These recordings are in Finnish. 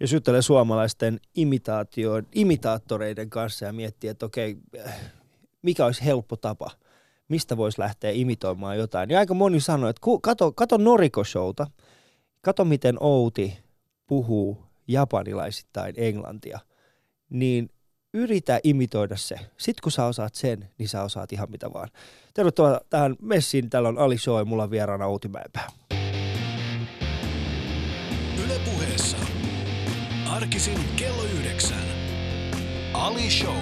jos juttelee suomalaisten imitaatio, imitaattoreiden kanssa ja miettii, että okei, mikä olisi helppo tapa, mistä voisi lähteä imitoimaan jotain, niin aika moni sanoo, että kato, kato Noriko-showta, kato miten Outi puhuu japanilaisittain englantia, niin yritä imitoida se. Sitten kun sä osaat sen, niin sä osaat ihan mitä vaan. Tervetuloa tähän messiin. Täällä on Ali Show ja mulla on vieraana Outi Mäenpää. Yle puheessa. Arkisin kello yhdeksän. Ali Show.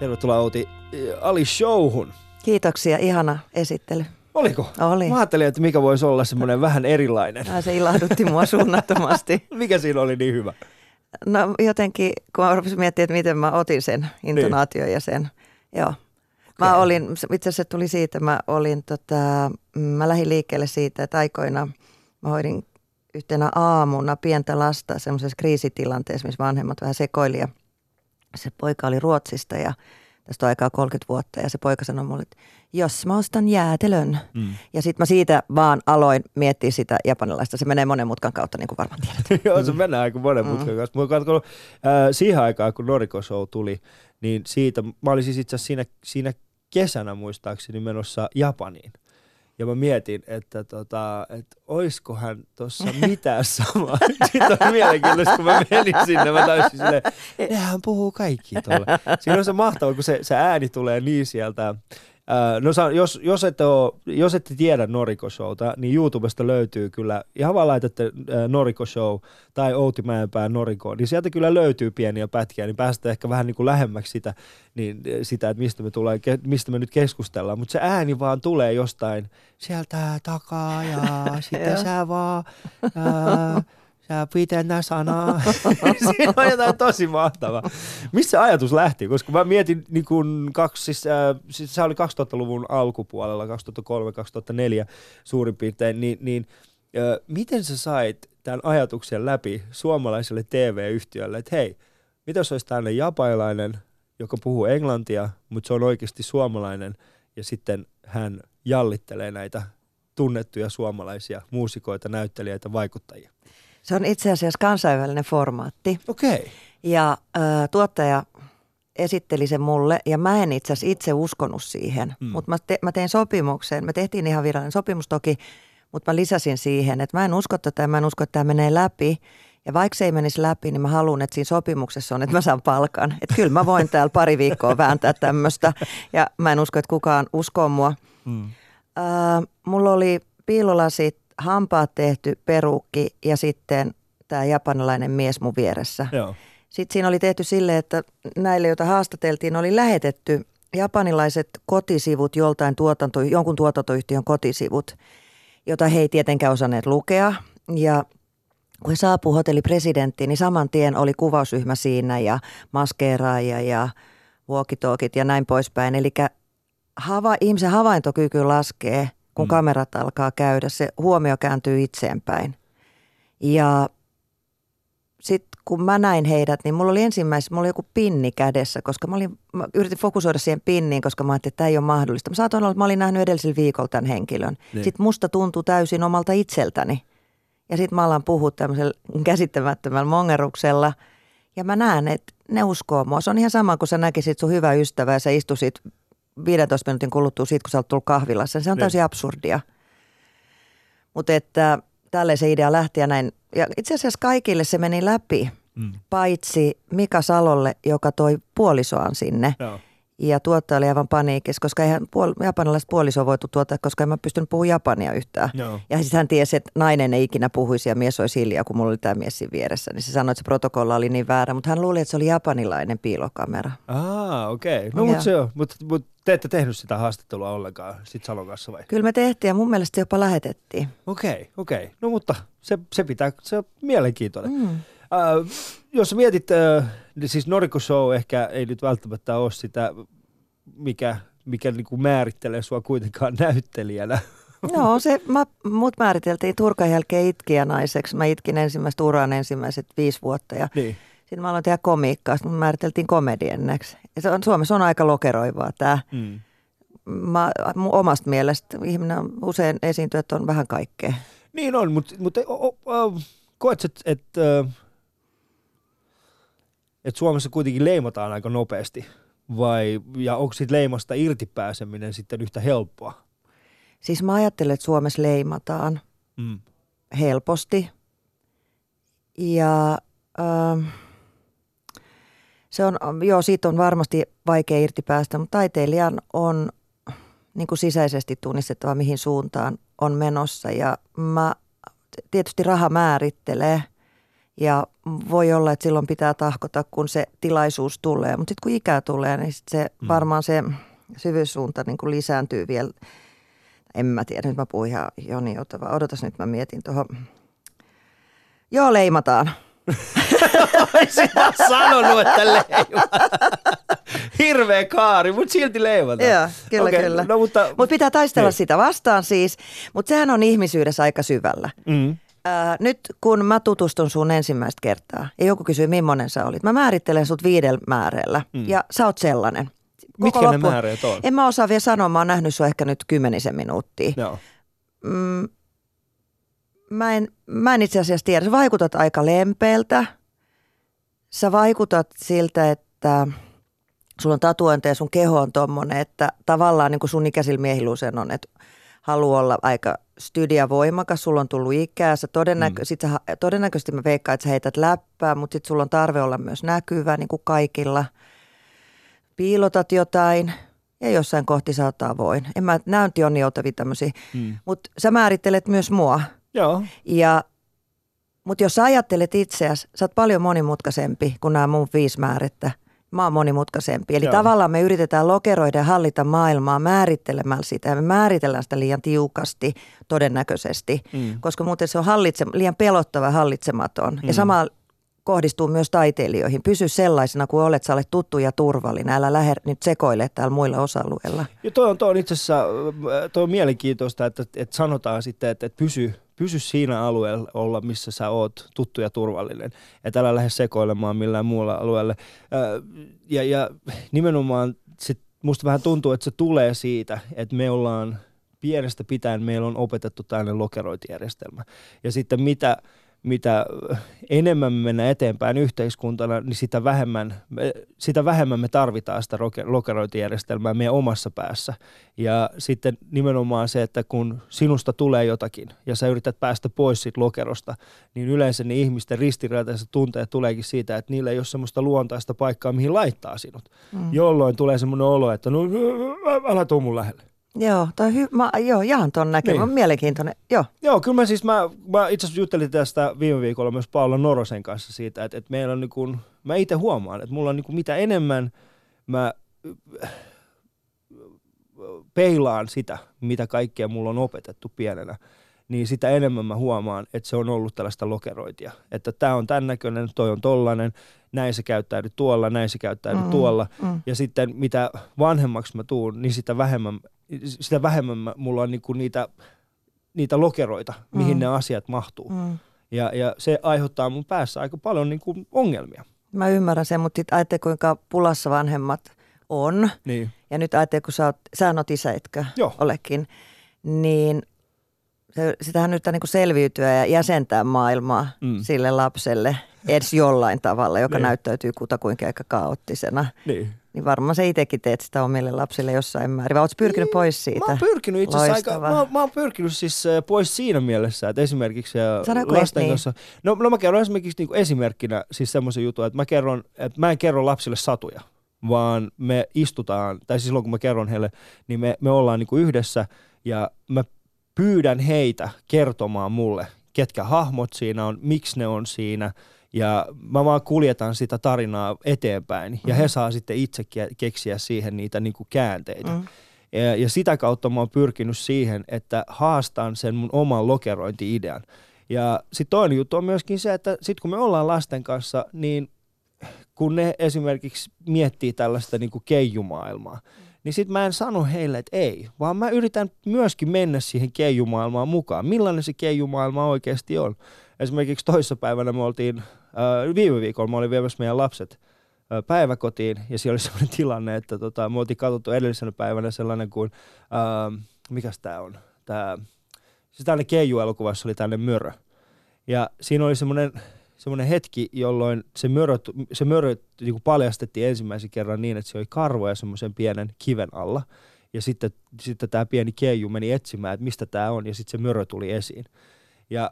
Tervetuloa Outi Ali Showhun. Kiitoksia, ihana esittely. Oliko? Oli. Mä ajattelin, että mikä voisi olla semmoinen vähän erilainen. Ja se ilahdutti mua suunnattomasti. mikä siinä oli niin hyvä? No jotenkin, kun mä rupesin miettimään, että miten mä otin sen intonaation niin. ja sen, joo. Mä okay. olin, itse asiassa tuli siitä, mä olin tota, mä lähdin liikkeelle siitä, että aikoina mä hoidin yhtenä aamuna pientä lasta semmoisessa kriisitilanteessa, missä vanhemmat vähän sekoili ja se poika oli Ruotsista ja tästä on aikaa 30 vuotta ja se poika sanoi mulle, että jos mä ostan jäätelön. Mm. Ja sitten mä siitä vaan aloin miettiä sitä japanilaista. Se menee monen mutkan kautta, niin kuin varmaan tiedät. Joo, se menee aika monen mm. mutkan kanssa. Mä katson, äh, siihen aikaan, kun Noriko Show tuli, niin siitä, mä olin siis itse asiassa siinä, siinä kesänä muistaakseni menossa Japaniin. Ja mä mietin, että, tota, että oiskohan tuossa mitään samaa. Sitten on mielenkiintoista, kun mä menin sinne, mä täysin silleen, nehän puhuu kaikki tuolla. Siinä on se mahtava, kun se, se ääni tulee niin sieltä no jos, jos, ette ole, jos ette tiedä Noriko Showta, niin YouTubesta löytyy kyllä, ihan vaan laitatte Noriko Show tai Outi Mäenpää Noriko, niin sieltä kyllä löytyy pieniä pätkiä, niin pääsette ehkä vähän niin kuin lähemmäksi sitä, niin sitä että mistä me, tulee, mistä me nyt keskustellaan. Mutta se ääni vaan tulee jostain sieltä takaa ja sitten sä vaan... Ää, sä pitennä sanaa. Siinä on jotain tosi mahtavaa. Missä ajatus lähti? Koska mä mietin niin kun kaksi, siis, äh, siis se oli 2000-luvun alkupuolella, 2003-2004 suurin piirtein, niin, niin äh, miten sä sait tämän ajatuksen läpi suomalaiselle TV-yhtiölle, että hei, mitä jos olisi tällainen japailainen, joka puhuu englantia, mutta se on oikeasti suomalainen, ja sitten hän jallittelee näitä tunnettuja suomalaisia muusikoita, näyttelijöitä, vaikuttajia. Se on itse asiassa kansainvälinen formaatti. Okei. Okay. Ja äh, tuottaja esitteli sen mulle ja mä en itse asiassa itse uskonut siihen, mm. mutta mä, te, mä tein sopimuksen. Me tehtiin ihan virallinen sopimus toki, mutta mä lisäsin siihen, että mä en usko tätä mä en usko, että tämä menee läpi. Ja vaikka se ei menisi läpi, niin mä haluan, että siinä sopimuksessa on, että mä saan palkan. Että kyllä mä voin täällä pari viikkoa vääntää tämmöistä. Ja mä en usko, että kukaan uskoo mua. Mm. Äh, mulla oli piilolasit hampaat tehty, perukki ja sitten tämä japanilainen mies mun vieressä. Joo. Sitten siinä oli tehty sille, että näille, joita haastateltiin, oli lähetetty japanilaiset kotisivut joltain tuotanto, jonkun tuotantoyhtiön kotisivut, jota he ei tietenkään osanneet lukea. Ja kun he saapuu hotellipresidenttiin, niin saman tien oli kuvausryhmä siinä ja maskeeraaja ja walkie ja näin poispäin. Eli hava, ihmisen havaintokyky laskee – kun mm. kamerat alkaa käydä, se huomio kääntyy itseenpäin. Ja sitten kun mä näin heidät, niin mulla oli ensimmäisenä, mulla oli joku pinni kädessä, koska mä, olin, mä yritin fokusoida siihen pinniin, koska mä ajattelin, että tämä ei ole mahdollista. Mä saatoin olla, että mä olin nähnyt edellisellä viikolla tämän henkilön. Niin. Sitten musta tuntui täysin omalta itseltäni. Ja sitten mä alan puhua tämmöisellä käsittämättömällä mongeruksella. Ja mä näen, että ne uskoo mua. Se on ihan sama, kun sä näkisit sun hyvä ystävä ja sä istusit 15 minuutin kuluttua siitä, kun sä oot tullut kahvilassa. Se on niin. täysin absurdia. Mutta että tälle se idea lähti ja näin. Ja itse asiassa kaikille se meni läpi, mm. paitsi Mika Salolle, joka toi puolisoaan sinne. Joo. Ja tuottaja oli aivan paniikissa, koska eihän puol- japanilaiset puolisoa voitu tuottaa, koska en mä pystynyt puhumaan japania yhtään. Joo. Ja sitten hän tiesi, että nainen ei ikinä puhuisi ja mies olisi hiljaa, kun mulla oli tämä mies siinä vieressä. Niin se sanoi, että se protokolla oli niin väärä, mutta hän luuli, että se oli japanilainen piilokamera. Ah, okei. Okay. No mutta se on. Mutta mut te ette tehnyt sitä haastattelua ollenkaan sit Salon kanssa vai? Kyllä me tehtiin ja mun mielestä se jopa lähetettiin. Okei, okay, okei. Okay. No mutta se, se pitää, se on mielenkiintoinen. Mm. Uh, jos mietit, uh, siis Noriko Show ehkä ei nyt välttämättä ole sitä, mikä mikä niin kuin määrittelee sua kuitenkaan näyttelijänä. No, se, mä, mut määriteltiin Turkan jälkeen itkijänaiseksi. Mä itkin ensimmäistä uran ensimmäiset viisi vuotta ja Niin. sitten mä aloin tehdä komiikkaa, sitten mut määriteltiin komedienneksi. Ja se on, Suomessa on aika lokeroivaa tämä. Mm. Mä, mun omasta mielestä ihminen on usein esiintyjät on vähän kaikkea. Niin on, mutta mut, koet, että et, ö, et Suomessa kuitenkin leimataan aika nopeasti? Vai, ja onko siitä leimasta irti pääseminen sitten yhtä helppoa? Siis mä ajattelen, että Suomessa leimataan Mm. helposti. Ja ähm, se on, joo, siitä on varmasti vaikea irti päästä, mutta taiteilijan on niin kuin sisäisesti tunnistettava, mihin suuntaan on menossa. Ja mä, tietysti raha määrittelee ja voi olla, että silloin pitää tahkota, kun se tilaisuus tulee. Mutta sitten kun ikää tulee, niin sit se, Mm. varmaan se syvyyssuunta niin kuin lisääntyy vielä. En mä tiedä, nyt mä puhun ihan Joni Joutava. Odotas nyt, mä mietin tuohon. Joo, leimataan. Sitä sanonut, että leimataan. Hirveä kaari, mutta silti leimataan. Joo, kyllä, Okei, kyllä. No, mutta, Mutta pitää taistella Niin. sitä vastaan siis. Mutta sehän on ihmisyydessä aika syvällä. mm, Ää, nyt kun mä tutustun sun ensimmäistä kertaa ja joku kysyy, millainen sä olit. Mä määrittelen sut viidellä määreellä Mm. ja sä oot sellainen. mitkä Koko ne loppu- määreet on? En mä osaa vielä sanoa, mä oon nähnyt sua ehkä nyt kymmenisen minuuttia. Joo. Mm, mä, en, mä en itse asiassa tiedä. Sä vaikutat aika lempeältä. Sä vaikutat siltä, että sulla on tatuointi ja sun keho on tommonen, että tavallaan niin kuin sun ikäisillä miehillä usein on, että haluaa olla aika stydia voimakas, sulla on tullut ikää, sä todennäkö- Mm. sit sä, todennäköisesti mä veikkaan, että sä heität läppää, mutta sitten sulla on tarve olla myös näkyvä niin kuin kaikilla. Piilotat jotain ja jossain kohti sä oot avoin. En mä, nämä on Joutavia tämmöisiä, Mm. mutta sä määrittelet myös mua. Joo. Ja, mutta jos sä ajattelet itseäsi, sä oot paljon monimutkaisempi kuin nämä mun viisi määrettä. Mä oon monimutkaisempi. Eli Joo. Joo. tavallaan me yritetään lokeroida ja hallita maailmaa määrittelemällä sitä. Ja me määritellään sitä liian tiukasti todennäköisesti, Mm. koska muuten se on hallitse, liian pelottava ja hallitsematon. Mm. Ja sama kohdistuu myös taiteilijoihin. Pysy sellaisena kuin olet, sä olet tuttu ja turvallinen. Älä lähde nyt sekoile täällä muilla osa-alueilla. Ja toi on, toi on itse asiassa äh, toi on mielenkiintoista, että, että sanotaan sitten, että, että pysy, pysy siinä alueella olla, missä sä oot tuttu ja turvallinen. Että älä lähde sekoilemaan millään muulla alueella. Ja, ja nimenomaan se, musta vähän tuntuu, että se tulee siitä, että me ollaan pienestä pitäen meillä on opetettu tällainen lokerointijärjestelmä. Ja sitten mitä, mitä enemmän me mennään eteenpäin yhteiskuntana, niin sitä vähemmän, sitä vähemmän me tarvitaan sitä lokerointijärjestelmää meidän omassa päässä. Ja sitten nimenomaan se, että kun sinusta tulee jotakin ja sä yrität päästä pois siitä lokerosta, niin yleensä ne ihmisten ristiriitaiset tunteet tuleekin siitä, että niillä ei ole semmoista luontaista paikkaa, mihin laittaa sinut. Mm. Jolloin tulee semmoinen olo, että no älä tuu mun lähelle. Joo, toi hy- mä, joo, jaan ton näkemään. Niin. Mielenkiintoinen. Joo. Joo, kyllä mä siis, mä, mä itse asiassa juttelin tästä viime viikolla myös Paula Norosen kanssa siitä, että, että meillä on niin kuin, mä itse huomaan, että mulla on niin kuin mitä enemmän mä peilaan sitä, mitä kaikkea mulla on opetettu pienenä, niin sitä enemmän mä huomaan, että se on ollut tällaista lokerointia. Että tämä on tämän näköinen, toi on tollanen, näin se käyttäydy tuolla, näin se käyttäydy Mm, tuolla. Mm. Ja sitten mitä vanhemmaksi mä tuun, niin sitä vähemmän, sitä vähemmän mä- mulla on niinku niitä, niitä lokeroita, mihin Mm. ne asiat mahtuu. Mm. Ja, ja se aiheuttaa mun päässä aika paljon niinku ongelmia. Mä ymmärrän sen, mutta sitten ajattele, kuinka pulassa vanhemmat on. Niin. Ja nyt ajattele, kun sä, oot, sä oot isä, etkö Joo. olekin, niin se, sitähän nyt niin selviytyä ja jäsentää maailmaa mm. sille lapselle edes jollain tavalla, joka Niin. näyttäytyy kutakuinkin aika kaoottisena. niin. Niin varmaan sä itsekin teet sitä omille lapsille jossain määrin. Vai ootko pyrkinyt pois siitä? Mä oon pyrkinyt itse asiassa aika, mä, mä oon pyrkinyt siis äh, pois siinä mielessä, että esimerkiksi äh, Sanoiko lasten niin? kanssa, no, no mä kerron esimerkiksi niinku esimerkkinä siis semmoisen jutun, että mä kerron, että mä en kerro lapsille satuja, vaan me istutaan, tai siis silloin kun mä kerron heille, niin me, me ollaan niinku yhdessä ja mä pyydän heitä kertomaan mulle, ketkä hahmot siinä on, miksi ne on siinä, ja mä vaan kuljetan sitä tarinaa eteenpäin, ja he saa sitten itse ke- keksiä siihen niitä niinku käänteitä. Mm. Ja, ja sitä kautta mä oon pyrkinyt siihen, että haastan sen mun oman lokerointi-idean. Ja sitten toinen juttu on myöskin se, että sit kun me ollaan lasten kanssa, niin kun ne esimerkiksi miettii tällaista niin kuin keijumaailmaa, niin sit mä en sano heille, että ei, vaan mä yritän myöskin mennä siihen keijumaailmaan mukaan. Millainen se keijumaailma oikeasti on. Esimerkiksi toissapäivänä me oltiin, äh, viime viikolla mä olin viemässä meidän lapset äh, päiväkotiin ja siellä oli sellainen tilanne, että tota, me oltiin katsottu edellisenä päivänä sellainen kuin, äh, mikäs tää on, tää, siis tällainen keiju-elokuva, jossa oli tällainen mörö. Ja siinä oli semmoinen semmoinen hetki, jolloin se mörö, se mörö niin kuin paljastettiin ensimmäisen kerran niin, että se oli karvoja semmoisen pienen kiven alla. Ja sitten, sitten tämä pieni keiju meni etsimään, että mistä tämä on, ja sitten se mörö tuli esiin. Ja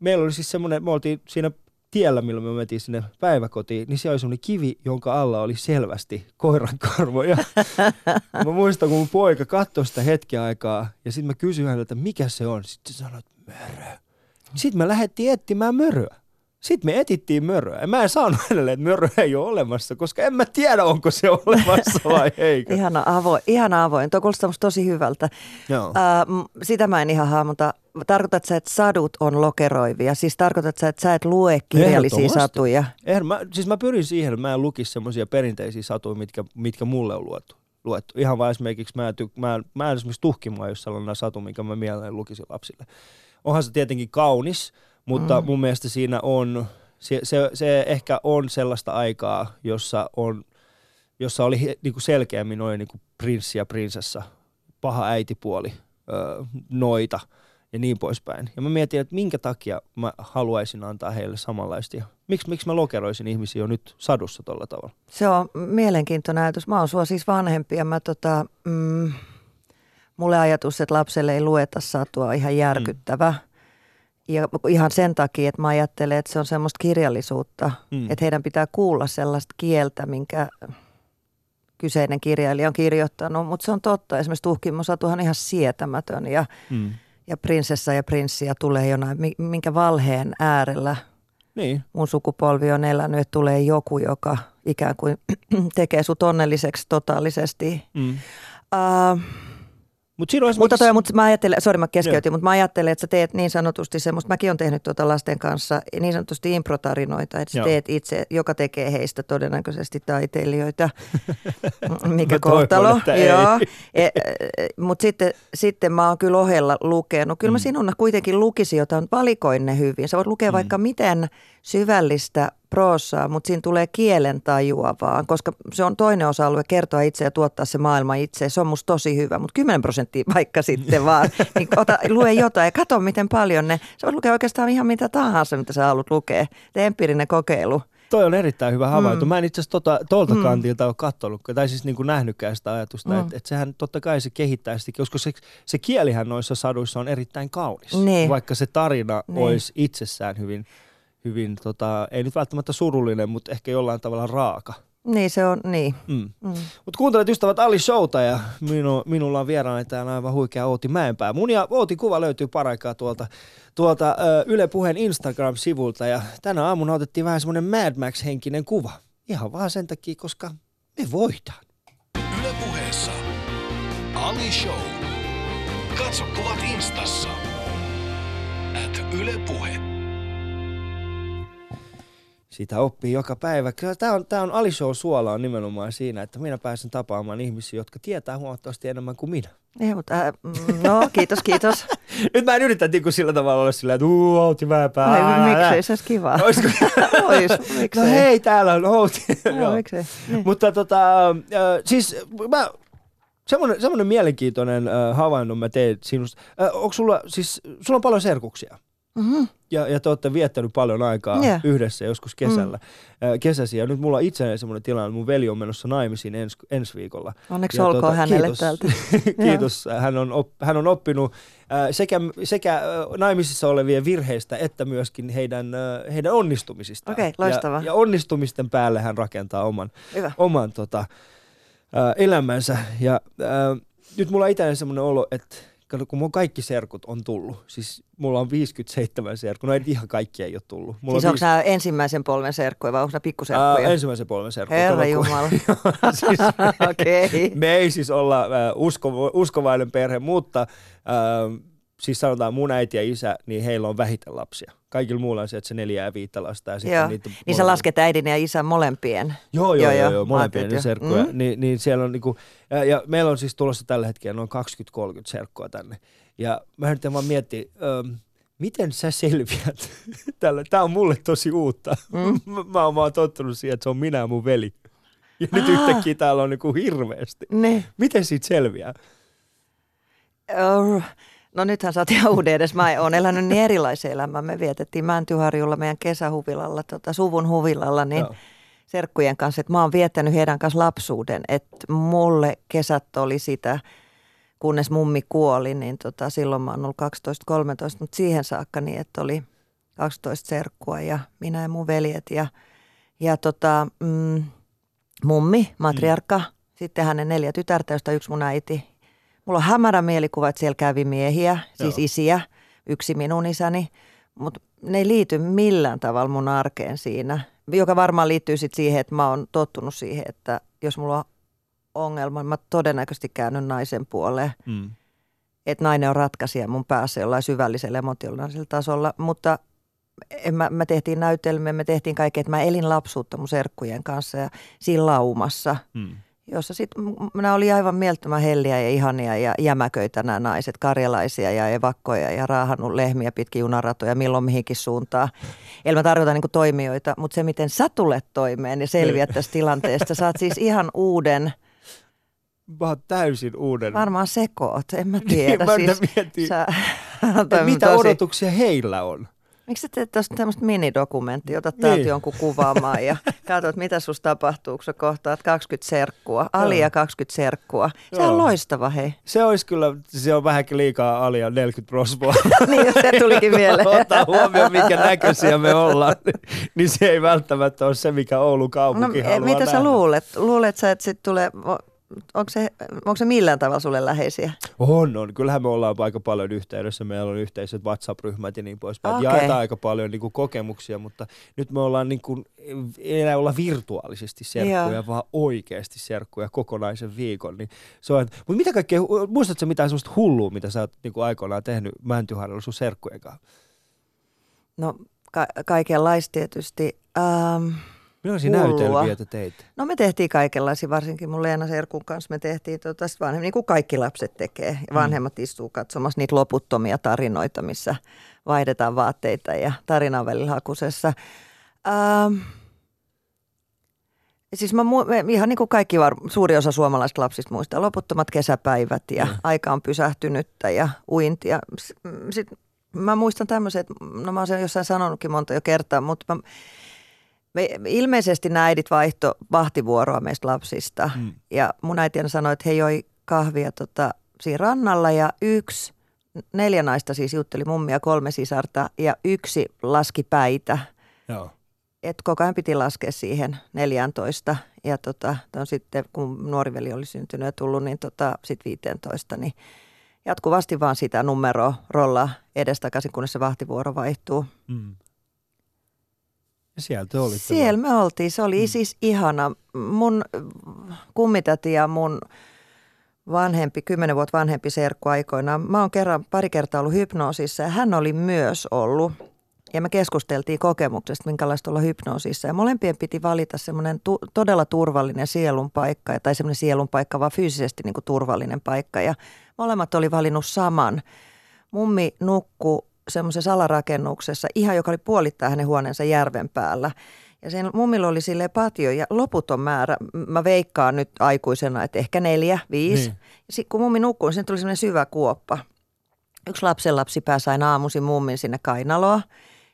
meillä oli siis semmoinen, me oltiin siinä tiellä, milloin me mentiin sinne päiväkotiin, niin siellä oli semmoinen kivi, jonka alla oli selvästi koiran karvoja. mä muistan, kun mun poika katsoi sitä hetken aikaa, ja sitten mä kysyin häneltä, että mikä se on. Sitten se sanoi, että mörö. Sitten me lähdettiin etsimään möröä. Sitten me etittiin möröä. Ja mä en saanut hänelle, että möröä ei ole olemassa, koska en mä tiedä, onko se olemassa vai ei. ihana avoin. Ihana avoin. Tuo kuulostaa tosi hyvältä. Joo. Uh, sitä mä en ihan hahmota. Tarkoitat sä, että sadut on lokeroivia? Siis tarkoitat sä, että sä et lue kirjallisia satuja? Mä, siis mä pyrin siihen, että mä en lukisi semmoisia perinteisiä satuja, mitkä, mitkä mulle on luettu. luettu. Ihan vaan esimerkiksi mä en, ty, mä mä en esimerkiksi tuhkimaan, jos sellainen satu, minkä mä mielelläni lukisin lapsille. Onhan se tietenkin kaunis, mutta mm. mun mielestä siinä on, se, se, se ehkä on sellaista aikaa, jossa, on, jossa oli niin kuin selkeämmin noin niin kuin prinssi ja prinsessa, paha äitipuoli, öö, noita ja niin poispäin. Ja mä mietin, että minkä takia mä haluaisin antaa heille samanlaista. Miksi, miksi mä lokeroisin ihmisiä jo nyt sadussa tuolla tavalla? Se on mielenkiintoinen ajatus. Mä oon sua siis vanhempi ja mä tota, mm, mulle ajatus, että lapselle ei lueta satua on ihan järkyttävä. Mm ja ihan sen takia, että mä ajattelen, että se on semmoista kirjallisuutta, mm. että heidän pitää kuulla sellaista kieltä, minkä kyseinen kirjailija on kirjoittanut. Mutta se on totta, esimerkiksi tuhkimosatuhan on ihan sietämätön ja, mm. Ja prinsessa ja prinssiä tulee jonain, minkä valheen äärellä niin. mun sukupolvi on elänyt, että tulee joku, joka ikään kuin tekee sut onnelliseksi totaalisesti. Mm. Uh, Mut esimerkiksi... Mutta toi, mutta mä ajattelen, sori mä keskeytin, mutta mä ajattelen, että sä teet niin sanotusti semmoista, mäkin olen tehnyt tuota lasten kanssa niin sanotusti improtarinoita, että sä Joo. teet itse, joka tekee heistä todennäköisesti taiteilijoita, mikä kohtalo. Joo. E, e, mutta sitten, sitten mä oon kyllä ohella lukenut. Kyllä mä mm. sinun kuitenkin lukisin jotain, valikoin ne hyvin. Sä voit lukea mm. vaikka miten syvällistä proosaa, mutta siinä tulee kielen tajua vaan, koska se on toinen osa-alue kertoa itse ja tuottaa se maailma itse. Se on musta tosi hyvä, mutta 10 prosenttia vaikka sitten vaan. Niin ota, lue jotain ja katso miten paljon ne, sä voit lukea oikeastaan ihan mitä tahansa, mitä sä haluat lukea. Tee empiirinen kokeilu. Toi on erittäin hyvä havainto. Mm. Mä en itse asiassa tota, tuolta mm. kantilta ole katsonut, tai siis niin kuin nähnytkään sitä ajatusta, mm. että et sehän totta kai se kehittää sitä, koska se, se kielihän noissa saduissa on erittäin kaunis, niin. vaikka se tarina niin. olisi itsessään hyvin hyvin, tota, ei nyt välttämättä surullinen, mutta ehkä jollain tavalla raaka. Niin se on, niin. Mm. Mm. Mutta kuuntelet ystävät Ali Showta ja minu, minulla on vieraana täällä aivan huikea Outi Mäenpää. Mun ja Outin kuva löytyy paraikaa tuolta, tuolta ö, Yle Puheen Instagram-sivulta ja tänä aamuna otettiin vähän semmoinen Mad Max-henkinen kuva. Ihan vaan sen takia, koska me voidaan. Yle Puheessa Ali Show. Katso kuvat instassa. At Yle Puhe sitä oppii joka päivä. Kyllä tämä on, tämä on Ali Show suola on nimenomaan siinä, että minä pääsen tapaamaan ihmisiä, jotka tietää huomattavasti enemmän kuin minä. Ei, mutta äh, mm, no, kiitos, kiitos. Nyt mä en yritä niin sillä tavalla olla sillä, että uu, Outi Väänpää. No, miksei, se olisi kiva. Olisiko? Ois, miksei. No hei, täällä on Outi. no, miksei. Niin. Mutta tota, äh, siis mä, semmoinen, semmoinen mielenkiintoinen äh, havainnon mä tein sinusta. Äh, onko sulla, siis, sulla on paljon serkuksia? Mm-hmm. Ja, ja te olette viettänyt paljon aikaa yeah. yhdessä joskus kesällä, mm. kesäsi. Ja nyt mulla on itselleen semmoinen tilanne, mun veli on menossa naimisiin ens, ensi viikolla. Onneksi ja olkoon tuota, hänelle kiitos, täältä. kiitos. hän, on op, hän on oppinut äh, sekä, sekä naimisissa olevien virheistä että myöskin heidän, äh, heidän onnistumisista. Okei, okay, loistavaa. Ja, ja onnistumisten päälle hän rakentaa oman, Hyvä. oman tota, äh, elämänsä. Ja äh, nyt mulla on itselleen semmoinen olo, että Kato, kun mun kaikki serkut on tullut, siis mulla on 57 serkkua, no ei ihan kaikki ei ole tullut. Mulla siis on onko viis... nämä ensimmäisen polven serkkuja vai onko nämä pikkuserkkuja? Ää, ensimmäisen polven serkkuja. Herra Jumala. siis, okay. Me ei siis olla äh, usko, uskovainen perhe, mutta äh, siis sanotaan mun äiti ja isä, niin heillä on vähiten lapsia. Kaikilla muulla on se, että se neljä ja viittä lasta. Ja joo. niitä niin sä lasket äidin ja isän molempien. Joo, joo, joo, joo, joo molempien jo. serkkuja. Mm. Niin, niin siellä on niinku, ja, ja, meillä on siis tulossa tällä hetkellä noin 20-30 serkkua tänne. Ja mä yritän vaan miettiä, ähm, miten sä selviät tällä? Tämä on mulle tosi uutta. Mm. mä, mä oon vaan tottunut siihen, että se on minä ja mun veli. Ja nyt yhtäkkiä täällä on niinku hirveästi. Ne. Miten siitä selviää? Uh, no nythän sä oot ihan uuden edes. Mä oon elänyt niin erilaisen elämän. Me vietettiin Mäntyharjulla meidän kesähuvilalla, tota, suvun huvilalla, niin Joo. serkkujen kanssa. Että mä oon viettänyt heidän kanssa lapsuuden. Että mulle kesät oli sitä, kunnes mummi kuoli, niin tota, silloin mä oon ollut 12-13, mutta siihen saakka niin, että oli 12 serkkua ja minä ja mun veljet ja, ja tota, mm, mummi, matriarkka, mm. sitten hänen neljä tytärtä, joista yksi mun äiti. Mulla on hämärä mielikuva, että siellä kävi miehiä, siis Joo. isiä, yksi minun isäni, mutta ne ei liity millään tavalla mun arkeen siinä, joka varmaan liittyy sitten siihen, että mä oon tottunut siihen, että jos mulla on ongelma, niin mä todennäköisesti käännyn naisen puoleen. Mm. Että nainen on ratkaisija mun päässä jollain syvällisellä emotionaalisella tasolla, mutta mä, mä tehtiin näytelmiä, me tehtiin kaikkea, että mä elin lapsuutta mun serkkujen kanssa ja siinä laumassa, mm. Jossa sitten nämä oli aivan mielttömän helliä ja ihania ja jämäköitä nämä naiset, karjalaisia ja evakkoja ja raahannut lehmiä pitkin junaratoja milloin mihinkin suuntaan. Eli mä tarkoitan niin toimijoita, mutta se miten sä tulet toimeen ja selviät tästä tilanteesta, oot siis ihan uuden – mä oon täysin uuden. Varmaan sekoot, en mä tiedä. niin, mä siis, mietin, sä, mitä tosi... odotuksia heillä on. Miksi sä teet tuosta tämmöistä minidokumenttia, otat täältä niin. jonkun kuvaamaan ja katsot, mitä susta tapahtuu, kun sä kohtaat 20 serkkua, Alia 20 serkkua. Se on loistava, hei. Se olisi kyllä, se on vähänkin liikaa Alia 40 prospoa. niin, se tulikin mieleen. Ottaa huomioon, minkä näköisiä me ollaan, niin se ei välttämättä ole se, mikä Oulun kaupunki no, haluaa Mitä nähdä. sä luulet? Luulet sä, että sitten tulee onko se, onko se millään tavalla sulle läheisiä? On, on. Kyllähän me ollaan aika paljon yhteydessä. Meillä on yhteiset WhatsApp-ryhmät ja niin poispäin. Okay. Jaetaan aika paljon niin kuin, kokemuksia, mutta nyt me ollaan niin kuin, ei enää olla virtuaalisesti serkkuja, Joo. vaan oikeasti serkkuja kokonaisen viikon. Niin se on, mutta mitä kaikkea, muistatko mitään sellaista hullua, mitä sä oot niin kuin aikoinaan tehnyt Mäntyharjalla sun serkkujen kanssa? No ka- kaikenlaista tietysti. Ähm, Millaisia näytelmiä te teitte? No me tehtiin kaikenlaisia, varsinkin mun Leena Serkun kanssa me tehtiin tota, vanhem, niin kuin kaikki lapset tekee. Mm. Vanhemmat mm. istuu katsomassa niitä loputtomia tarinoita, missä vaihdetaan vaatteita ja tarina on välillä hakusessa. Ähm, Siis mä mu- ihan niin kuin kaikki var- suuri osa suomalaisista lapsista muistaa loputtomat kesäpäivät ja mm. aika on pysähtynyttä ja uintia. Sitten mä muistan tämmöiset, no mä oon sen jossain sanonutkin monta jo kertaa, mutta mä, me, ilmeisesti nämä äidit vaihto vahtivuoroa meistä lapsista. Mm. Ja mun äiti sanoi, että he joi kahvia tota, siinä rannalla ja yksi, neljä naista siis jutteli mummia kolme sisarta ja yksi laski päitä. Joo. Et koko ajan piti laskea siihen 14 ja tota, sitten kun nuori veli oli syntynyt ja tullut, niin tota, sitten 15, niin jatkuvasti vaan sitä numeroa rolla edestakaisin, kunnes se vahtivuoro vaihtuu. Mm. Ja sieltä oli. Siellä me oltiin. Se oli mm. siis ihana. Mun kummitäti ja mun vanhempi, kymmenen vuotta vanhempi serkku aikoinaan. Mä oon kerran, pari kertaa ollut hypnoosissa ja hän oli myös ollut. Ja me keskusteltiin kokemuksesta, minkälaista olla hypnoosissa. Ja molempien piti valita semmoinen tu- todella turvallinen sielun paikka, tai semmoinen sielun paikka, vaan fyysisesti niin kuin turvallinen paikka. Ja molemmat oli valinnut saman. Mummi nukkui semmoisessa alarakennuksessa, ihan joka oli puolittaa hänen huoneensa järven päällä. Ja sen mummilla oli sille patio ja loputon määrä, mä veikkaan nyt aikuisena, että ehkä neljä, viisi. Niin. Sitten kun mummi nukkui, niin tuli semmoinen syvä kuoppa. Yksi lapsenlapsi pääsi aina aamuisin mummin sinne kainaloa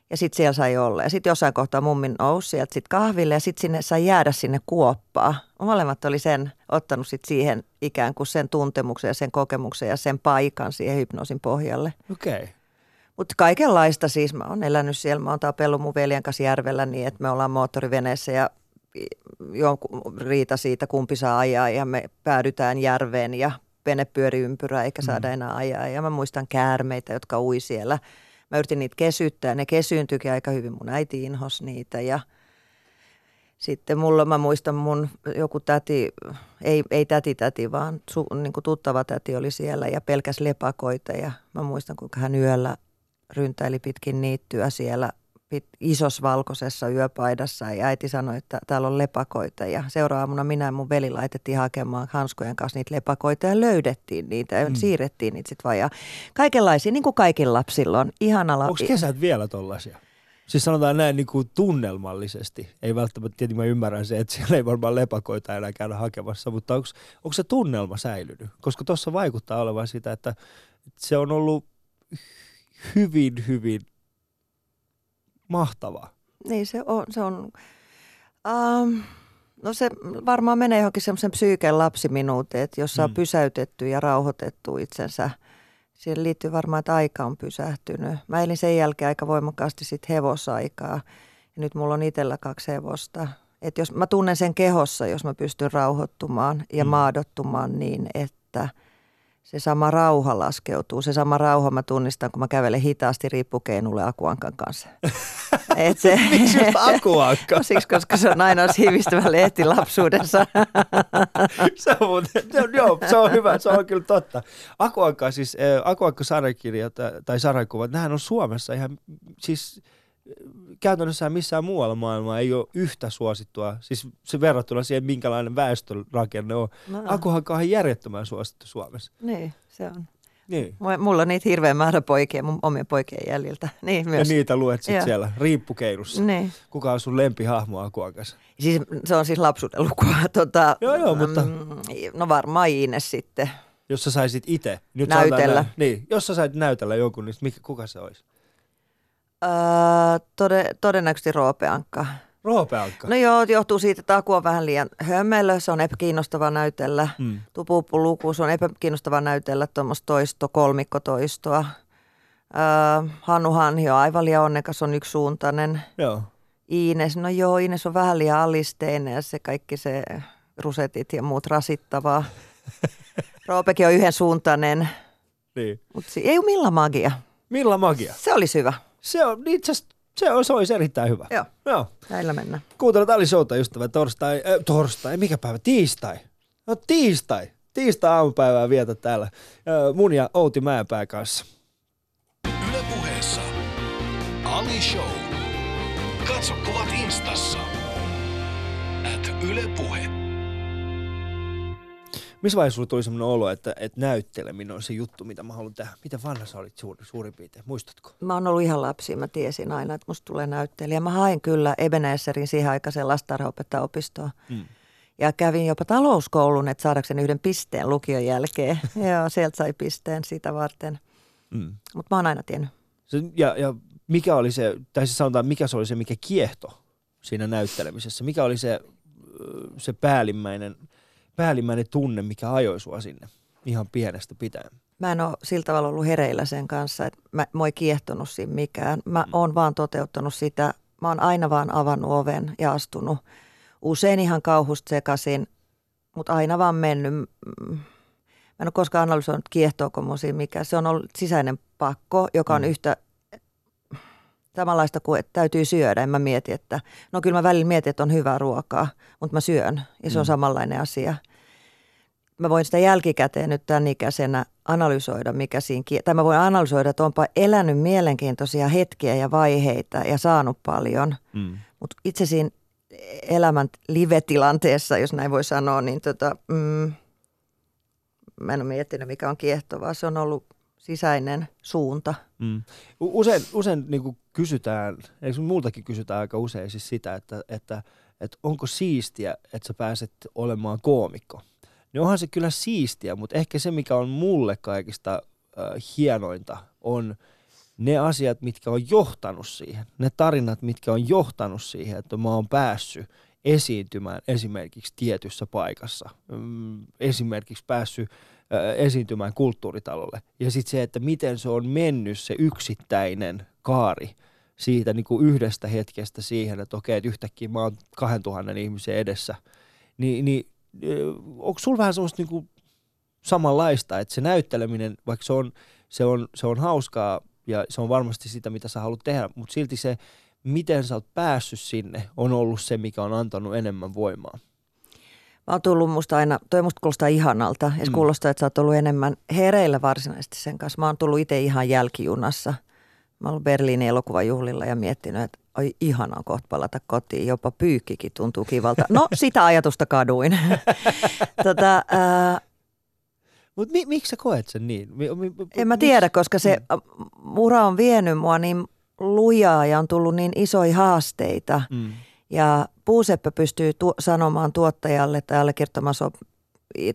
ja sitten siellä sai olla. Ja sitten jossain kohtaa mummin nousi sieltä sitten kahville ja sitten sinne sai jäädä sinne kuoppaa. Molemmat oli sen ottanut sitten siihen ikään kuin sen tuntemuksen ja sen kokemuksen ja sen paikan siihen hypnoosin pohjalle. Okei. Okay. Mutta kaikenlaista siis. Mä oon elänyt siellä, mä oon tapellut mun veljen kanssa järvellä niin, että me ollaan moottoriveneessä ja jonkun riita siitä, kumpi saa ajaa ja me päädytään järveen ja vene pyöri ympyrää eikä saada mm. enää ajaa. Ja mä muistan käärmeitä, jotka ui siellä. Mä yritin niitä kesyttää ne kesyyntyikin aika hyvin. Mun äiti inhos niitä ja sitten mulla, mä muistan mun joku täti, ei, ei täti täti, vaan su, niin kuin tuttava täti oli siellä ja pelkäs lepakoita. Ja mä muistan, kuinka hän yöllä ryntäili pitkin niittyä siellä pit, isos valkoisessa yöpaidassa ja äiti sanoi, että täällä on lepakoita ja seuraavana minä ja mun veli laitettiin hakemaan hanskojen kanssa niitä lepakoita ja löydettiin niitä ja mm. siirrettiin niitä sitten vaan ja kaikenlaisia, niin kuin kaikilla lapsilla on. Ihanalla. Onko kesät vielä tollaisia? Siis sanotaan näin niin kuin tunnelmallisesti. Ei välttämättä, tietenkin mä ymmärrän se, että siellä ei varmaan lepakoita enää käydä hakemassa, mutta onko, onko se tunnelma säilynyt? Koska tuossa vaikuttaa olevan sitä, että se on ollut hyvin, hyvin mahtavaa. Niin se on. Se on um, no se varmaan menee johonkin semmoisen psyyken lapsiminuuteen, että jossa mm. on pysäytetty ja rauhoitettu itsensä. Siihen liittyy varmaan, että aika on pysähtynyt. Mä elin sen jälkeen aika voimakkaasti sitten hevosaikaa. Ja nyt mulla on itsellä kaksi hevosta. Et jos mä tunnen sen kehossa, jos mä pystyn rauhoittumaan ja mm. maadottumaan niin, että – se sama rauha laskeutuu. Se sama rauha mä tunnistan, kun mä kävelen hitaasti riippukeinulle Akuankan kanssa. Et se, Miksi Akuankka? no siksi, koska se on aina siivistävä lehti lapsuudessa. se, on, joo, se on hyvä, se on kyllä totta. Akuankka, siis äh, Akuankka sarjakirjat tai sarjakuvat, nehän on Suomessa ihan siis käytännössä missään muualla maailmaa ei ole yhtä suosittua, siis se verrattuna siihen, minkälainen väestörakenne on. No. Akuhanka on järjettömän suosittu Suomessa. Niin, se on. Niin. Mulla on niitä hirveän määrä poikia mun omien poikien jäljiltä. Niin, myös. Ja niitä luet sitten siellä riippukeilussa. Niin. Kuka on sun lempihahmo Akuankassa? Siis, se on siis lapsuuden lukua. Tota, joo, joo, mutta... Mm, no varmaan Iines sitten. Jos sä saisit itse. näytellä. niin, jos sä sait näytellä jonkun, niin mikä, kuka se olisi? Öö, tode, todennäköisesti roopeankka. Roopeankka? No joo, johtuu siitä, että Aku on vähän liian hömelö, se on epäkiinnostava näytellä. Mm. Tupuupuluku, se on epäkiinnostava näytellä tuommoista toisto, kolmikkotoistoa. Öö, Hannu Hanhi on aivan liian onnekas, on yksisuuntainen. Joo. Iines, no joo, Iines on vähän liian alisteinen ja se kaikki se rusetit ja muut rasittavaa. Roopekin on yhdensuuntainen. Niin. Mutta ei ole millä magia. Millä magia? Se olisi hyvä. Se on itse se, on, se olisi erittäin hyvä. Joo. Joo. Näillä mennään. Kuuntelut Ali Showta ystävä torstai, äh, torstai, mikä päivä? Tiistai. No tiistai. Tiistai aamupäivää vietä täällä äh, mun ja Outi Mäenpää kanssa. Yle puheessa Ali Show. Katso kuvat instassa. At Yle Puhe. Missä vaiheessa sulla tuli sellainen olo, että, että näytteleminen on se juttu, mitä mä haluan tehdä? Miten vanha sä olit suuri, suurin piirtein? Muistatko? Mä oon ollut ihan lapsi. Mä tiesin aina, että musta tulee näyttelijä. Mä hain kyllä Ebenezerin siihen aikaiseen lastarhaopettajaopistoon. Mm. Ja kävin jopa talouskoulun, että saadakseni yhden pisteen lukion jälkeen. Joo, sieltä sai pisteen sitä varten. Mm. Mutta mä oon aina tiennyt. Se, ja, ja mikä oli se, tai siis sanotaan, mikä se oli se, mikä kiehto siinä näyttelemisessä? Mikä oli se, se päällimmäinen – päällimmäinen tunne, mikä ajoi sua sinne ihan pienestä pitäen? Mä en ole sillä tavalla ollut hereillä sen kanssa, että mä, mä ei kiehtonut siinä mikään. Mä mm. oon vaan toteuttanut sitä. Mä oon aina vaan avannut oven ja astunut. Usein ihan kauhusta sekaisin, mutta aina vaan mennyt. Mä en ole koskaan analysoinut kiehtoako mun siinä mikä. Se on ollut sisäinen pakko, joka on mm. yhtä samanlaista kuin, että täytyy syödä. En mä mieti, että no kyllä mä välillä mietin, että on hyvää ruokaa, mutta mä syön ja se on mm. samanlainen asia. Mä voin sitä jälkikäteen nyt tämän ikäisenä analysoida, mikä siinä, tai mä voin analysoida, että onpa elänyt mielenkiintoisia hetkiä ja vaiheita ja saanut paljon, mm. mutta itse siinä elämän live-tilanteessa, jos näin voi sanoa, niin tota, mm, mä en ole miettinyt, mikä on kiehtovaa. Se on ollut sisäinen suunta. Mm. Usein, usein niin kuin kysytään, eikö multakin kysytään aika usein siis sitä, että, että, että onko siistiä, että sä pääset olemaan koomikko. Niin onhan se kyllä siistiä, mutta ehkä se, mikä on mulle kaikista äh, hienointa, on ne asiat, mitkä on johtanut siihen. Ne tarinat, mitkä on johtanut siihen, että mä oon päässyt esiintymään esimerkiksi tietyssä paikassa. Mm, esimerkiksi päässyt esiintymään kulttuuritalolle. Ja sitten se, että miten se on mennyt se yksittäinen kaari siitä niin kuin yhdestä hetkestä siihen, että okei, että yhtäkkiä mä oon 2000 ihmisen edessä. Ni, niin onko sulla vähän semmoista niin kuin samanlaista, että se näytteleminen, vaikka se on, se on, se on hauskaa ja se on varmasti sitä, mitä sä haluat tehdä, mutta silti se miten sä oot päässyt sinne, on ollut se, mikä on antanut enemmän voimaa? Mä oon tullut musta aina, toi musta kuulostaa ihanalta. Ja mm. kuulostaa, että sä oot ollut enemmän hereillä varsinaisesti sen kanssa. Mä oon tullut itse ihan jälkijunassa. Mä oon Berliinin elokuvajuhlilla ja miettinyt, että oi ihanaa kohta palata kotiin. Jopa pyykkikin tuntuu kivalta. No, sitä ajatusta kaduin. tota, äh, Mutta mi- miksi sä koet sen niin? Mi- mi- en mä tiedä, koska se mm. ura on vienyt mua niin lujaa ja on tullut niin isoja haasteita. Mm. Ja Puuseppä pystyy tu- sanomaan tuottajalle tai allekirjoittamassa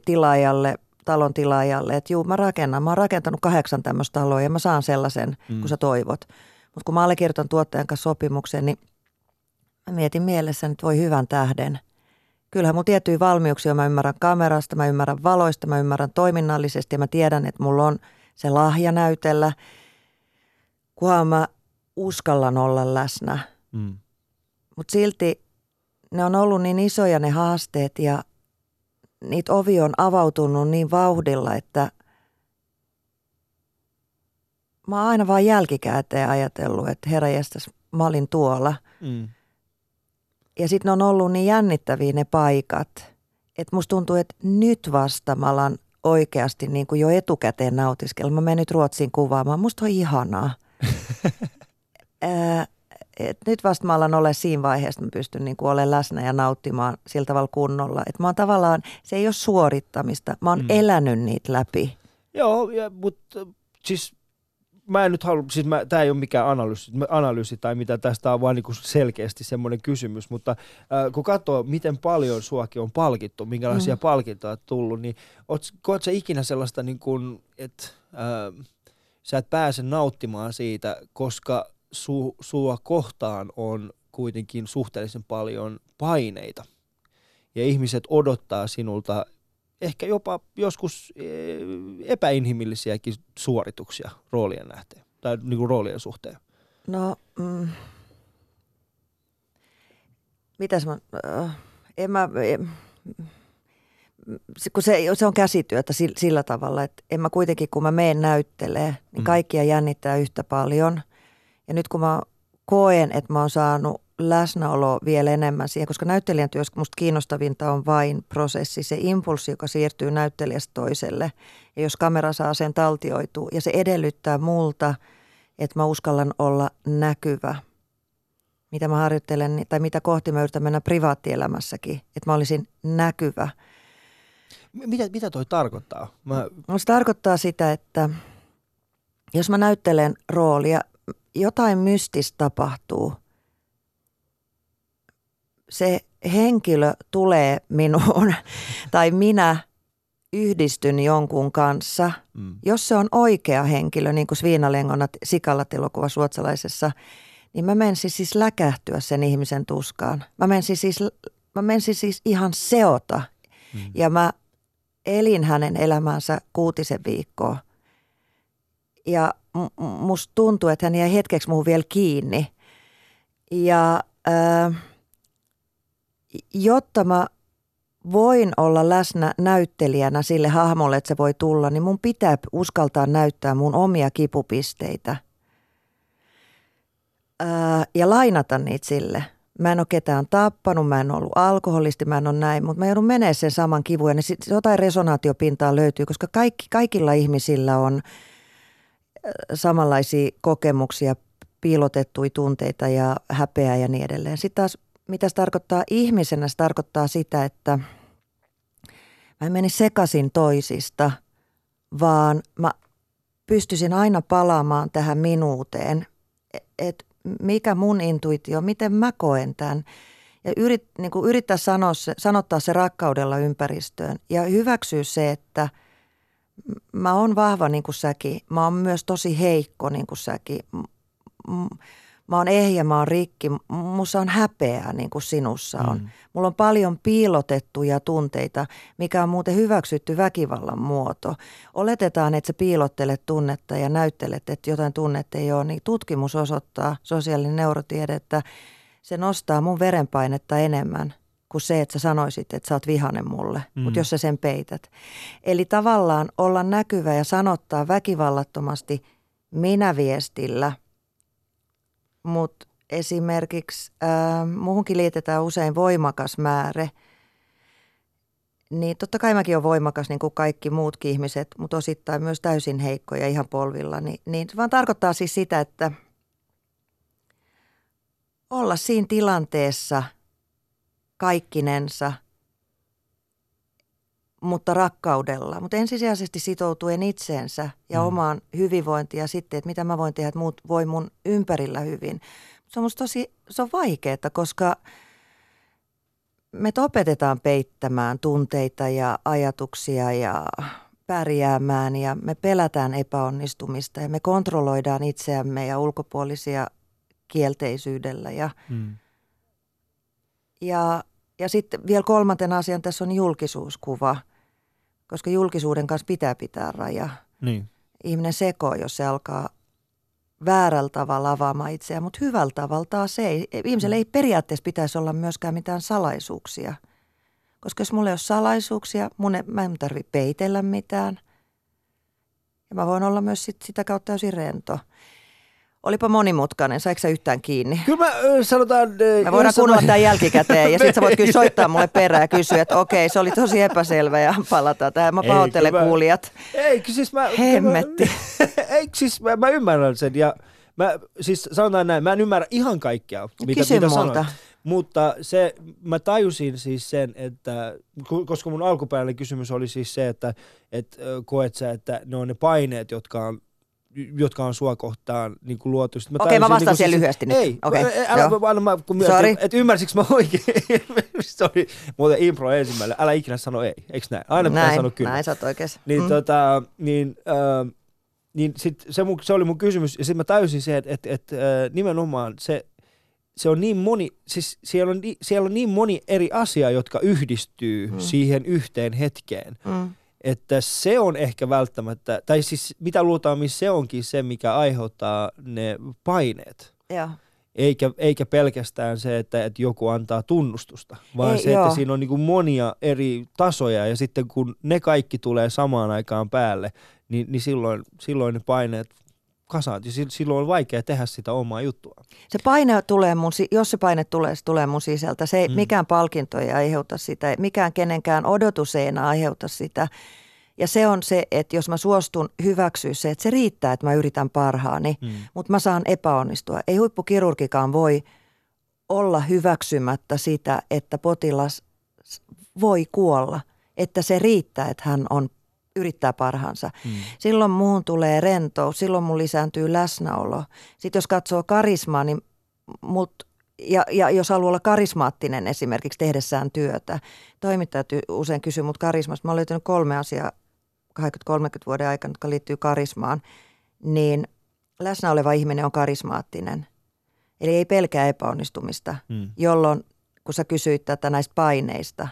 tilaajalle, talon tilaajalle, että juu, mä rakennan. Mä oon rakentanut kahdeksan tämmöistä taloa ja mä saan sellaisen, mm. kun sä toivot. Mutta kun mä allekirjoitan tuottajan kanssa sopimuksen, niin mä mietin mielessä, että voi hyvän tähden. Kyllähän mun tiettyjä valmiuksia, mä ymmärrän kamerasta, mä ymmärrän valoista, mä ymmärrän toiminnallisesti ja mä tiedän, että mulla on se lahja näytellä, kunhan mä uskallan olla läsnä. Mm. Mutta silti ne on ollut niin isoja ne haasteet ja niitä ovi on avautunut niin vauhdilla, että mä oon aina vaan jälkikäteen ajatellut, että herra jästäs, mä olin tuolla. Mm. Ja sitten on ollut niin jännittäviä ne paikat, että musta tuntuu, että nyt vasta mä alan oikeasti niin kuin jo etukäteen nautiskella. Mä menen nyt Ruotsiin kuvaamaan. Musta on ihanaa. Ää, et nyt vasta mä alan olla siinä vaiheessa, että mä pystyn niin kuin olemaan läsnä ja nauttimaan sillä tavalla kunnolla. Että mä oon tavallaan, se ei ole suorittamista, mä oon mm. elänyt niitä läpi. Joo, ja, mutta siis mä en nyt halua, siis tämä ei ole mikään analyysi, analyysi tai mitä tästä on vaan niin kuin selkeästi semmoinen kysymys, mutta äh, kun katsoo, miten paljon suakin on palkittu, minkälaisia mm. palkintoja on tullut, niin oot, koet sä ikinä sellaista, niin että äh, sä et pääse nauttimaan siitä, koska su, sua kohtaan on kuitenkin suhteellisen paljon paineita. Ja ihmiset odottaa sinulta ehkä jopa joskus eh, epäinhimillisiäkin suorituksia roolien nähteen tai niin kuin roolien suhteen. No, mm, mitäs mä, äh, en mä, en, kun se, se on käsityötä sillä, sillä tavalla, että en mä kuitenkin, kun mä meen näyttelee, niin mm. kaikkia jännittää yhtä paljon. Ja nyt kun mä koen, että mä oon saanut läsnäolo vielä enemmän siihen, koska näyttelijän työssä musta kiinnostavinta on vain prosessi, se impulssi, joka siirtyy näyttelijästä toiselle. Ja jos kamera saa sen taltioitua ja se edellyttää multa, että mä uskallan olla näkyvä, mitä mä harjoittelen tai mitä kohti mä yritän mennä privaattielämässäkin, että mä olisin näkyvä. Mitä, mitä toi tarkoittaa? Mä... No, se tarkoittaa sitä, että jos mä näyttelen roolia, jotain mystistä tapahtuu. Se henkilö tulee minuun tai minä yhdistyn jonkun kanssa. Mm. Jos se on oikea henkilö, niin kuin Sviinalengonat Sikalat elokuvassa ruotsalaisessa, niin mä menisin siis läkähtyä sen ihmisen tuskaan. Mä menisin siis, mä menisin siis ihan seota. Mm. Ja mä elin hänen elämänsä kuutisen viikkoa. Ja musta tuntuu, että hän jäi hetkeksi muuhun vielä kiinni. Ja äh, jotta mä voin olla läsnä näyttelijänä sille hahmolle, että se voi tulla, niin mun pitää uskaltaa näyttää mun omia kipupisteitä ää, ja lainata niitä sille. Mä en ole ketään tappanut, mä en ollut alkoholisti, mä en ole näin, mutta mä joudun menee sen saman kivun ja niin jotain resonaatiopintaa löytyy, koska kaikki, kaikilla ihmisillä on – samanlaisia kokemuksia, piilotettuja tunteita ja häpeää ja niin edelleen. Sitten taas, mitä se tarkoittaa ihmisenä, se tarkoittaa sitä, että mä en meni sekaisin toisista, vaan mä pystyisin aina palaamaan tähän minuuteen, että mikä mun intuitio, miten mä koen tämän. Ja yrit, niin yrittää sanoa se, sanottaa se rakkaudella ympäristöön ja hyväksyä se, että – mä oon vahva niin kuin säkin. Mä oon myös tosi heikko niin kuin säkin. Mä oon ehjä, mä oon rikki. Mussa on häpeää niin kuin sinussa on. Mm. Mulla on paljon piilotettuja tunteita, mikä on muuten hyväksytty väkivallan muoto. Oletetaan, että sä piilottelet tunnetta ja näyttelet, että jotain tunnetta ei ole. Niin tutkimus osoittaa, sosiaalinen neurotiede, että se nostaa mun verenpainetta enemmän – kuin se, että sä sanoisit, että sä oot vihanen mulle, mm. mutta jos sä sen peität. Eli tavallaan olla näkyvä ja sanottaa väkivallattomasti minä viestillä, mutta esimerkiksi äh, muuhunkin liitetään usein voimakas määrä. Niin totta kai mäkin olen voimakas niin kuin kaikki muutkin ihmiset, mutta osittain myös täysin heikko ja ihan polvilla. Niin, niin se vaan tarkoittaa siis sitä, että olla siinä tilanteessa kaikkinensa, mutta rakkaudella. Mutta ensisijaisesti sitoutuen itseensä ja mm. omaan hyvinvointiin ja sitten, että mitä mä voin tehdä, että muut voi mun ympärillä hyvin. Se on musta tosi, se on vaikeaa, koska me opetetaan peittämään tunteita ja ajatuksia ja pärjäämään ja me pelätään epäonnistumista ja me kontrolloidaan itseämme ja ulkopuolisia kielteisyydellä. Ja, mm. ja, ja sitten vielä kolmantena asian tässä on julkisuuskuva, koska julkisuuden kanssa pitää pitää raja. Niin. Ihminen sekoo, jos se alkaa väärällä tavalla avaamaan itseään, mutta hyvällä tavalla taas ei. Ihmisellä ei periaatteessa pitäisi olla myöskään mitään salaisuuksia. Koska jos mulla ei ole salaisuuksia, mun ei, mä en tarvitse peitellä mitään. Ja mä voin olla myös sit, sitä kautta täysin rento. Olipa monimutkainen, saiko sä yhtään kiinni? Kyllä mä sanotaan... Me voidaan kuunnella tämän jälkikäteen ja sitten sä voit kyllä soittaa mulle perään ja kysyä, että okei, se oli tosi epäselvä ja palataan tähän. Mä pahoittelen kuulijat. Ei, siis mä... Hemmetti. ei, siis mä, mä ymmärrän sen ja mä, siis sanotaan näin, mä en ymmärrä ihan kaikkea, mitä, Kysy mitä multa. sanoit. Mutta se, mä tajusin siis sen, että koska mun alkuperäinen kysymys oli siis se, että et, koet sä, että ne on ne paineet, jotka on jotka on sua kohtaan niin kuin luotu. Okei, okay, mä vastaan niin siihen siis, lyhyesti nyt. Ei, okay, älä, älä, mä, kun Sorry. että ymmärsikö mä oikein? oli muuten impro ensimmäinen. Älä ikinä sano ei, eikö näin? Aina pitää näin, sanoa kyllä. Näin, sä oot oikeassa. Niin, mm. tota, niin, äh, niin sit se, mun, se oli mun kysymys, ja sitten mä täysin se, että et, et, äh, nimenomaan se, se on niin moni, siis siellä on, siellä on niin moni eri asia, jotka yhdistyy mm. siihen yhteen hetkeen. Mm että se on ehkä välttämättä, tai siis mitä luultavasti se onkin se, mikä aiheuttaa ne paineet. Ja. Eikä, eikä pelkästään se, että, että joku antaa tunnustusta, vaan Ei, se, joo. että siinä on niin monia eri tasoja ja sitten kun ne kaikki tulee samaan aikaan päälle, niin, niin silloin, silloin ne paineet kasaantuu. Silloin on vaikea tehdä sitä omaa juttua. Se paine tulee mun, jos se paine tulee, se tulee mun sisältä. Se ei, mm. mikään palkinto ei aiheuta sitä, mikään kenenkään odotus ei enää aiheuta sitä. Ja se on se, että jos mä suostun hyväksyä se, että se riittää, että mä yritän parhaani, mm. mutta mä saan epäonnistua. Ei huippukirurgikaan voi olla hyväksymättä sitä, että potilas voi kuolla, että se riittää, että hän on yrittää parhaansa. Mm. Silloin muun tulee rentous, silloin mun lisääntyy läsnäolo. Sitten jos katsoo karismaa, niin mut, ja, ja jos haluaa olla karismaattinen esimerkiksi tehdessään työtä, toimittajat usein kysyy mut karismasta. Mä oon löytänyt kolme asiaa 20-30 vuoden aikana, jotka liittyy karismaan, niin läsnä oleva ihminen on karismaattinen. Eli ei pelkää epäonnistumista, mm. jolloin kun sä kysyit tätä näistä paineista,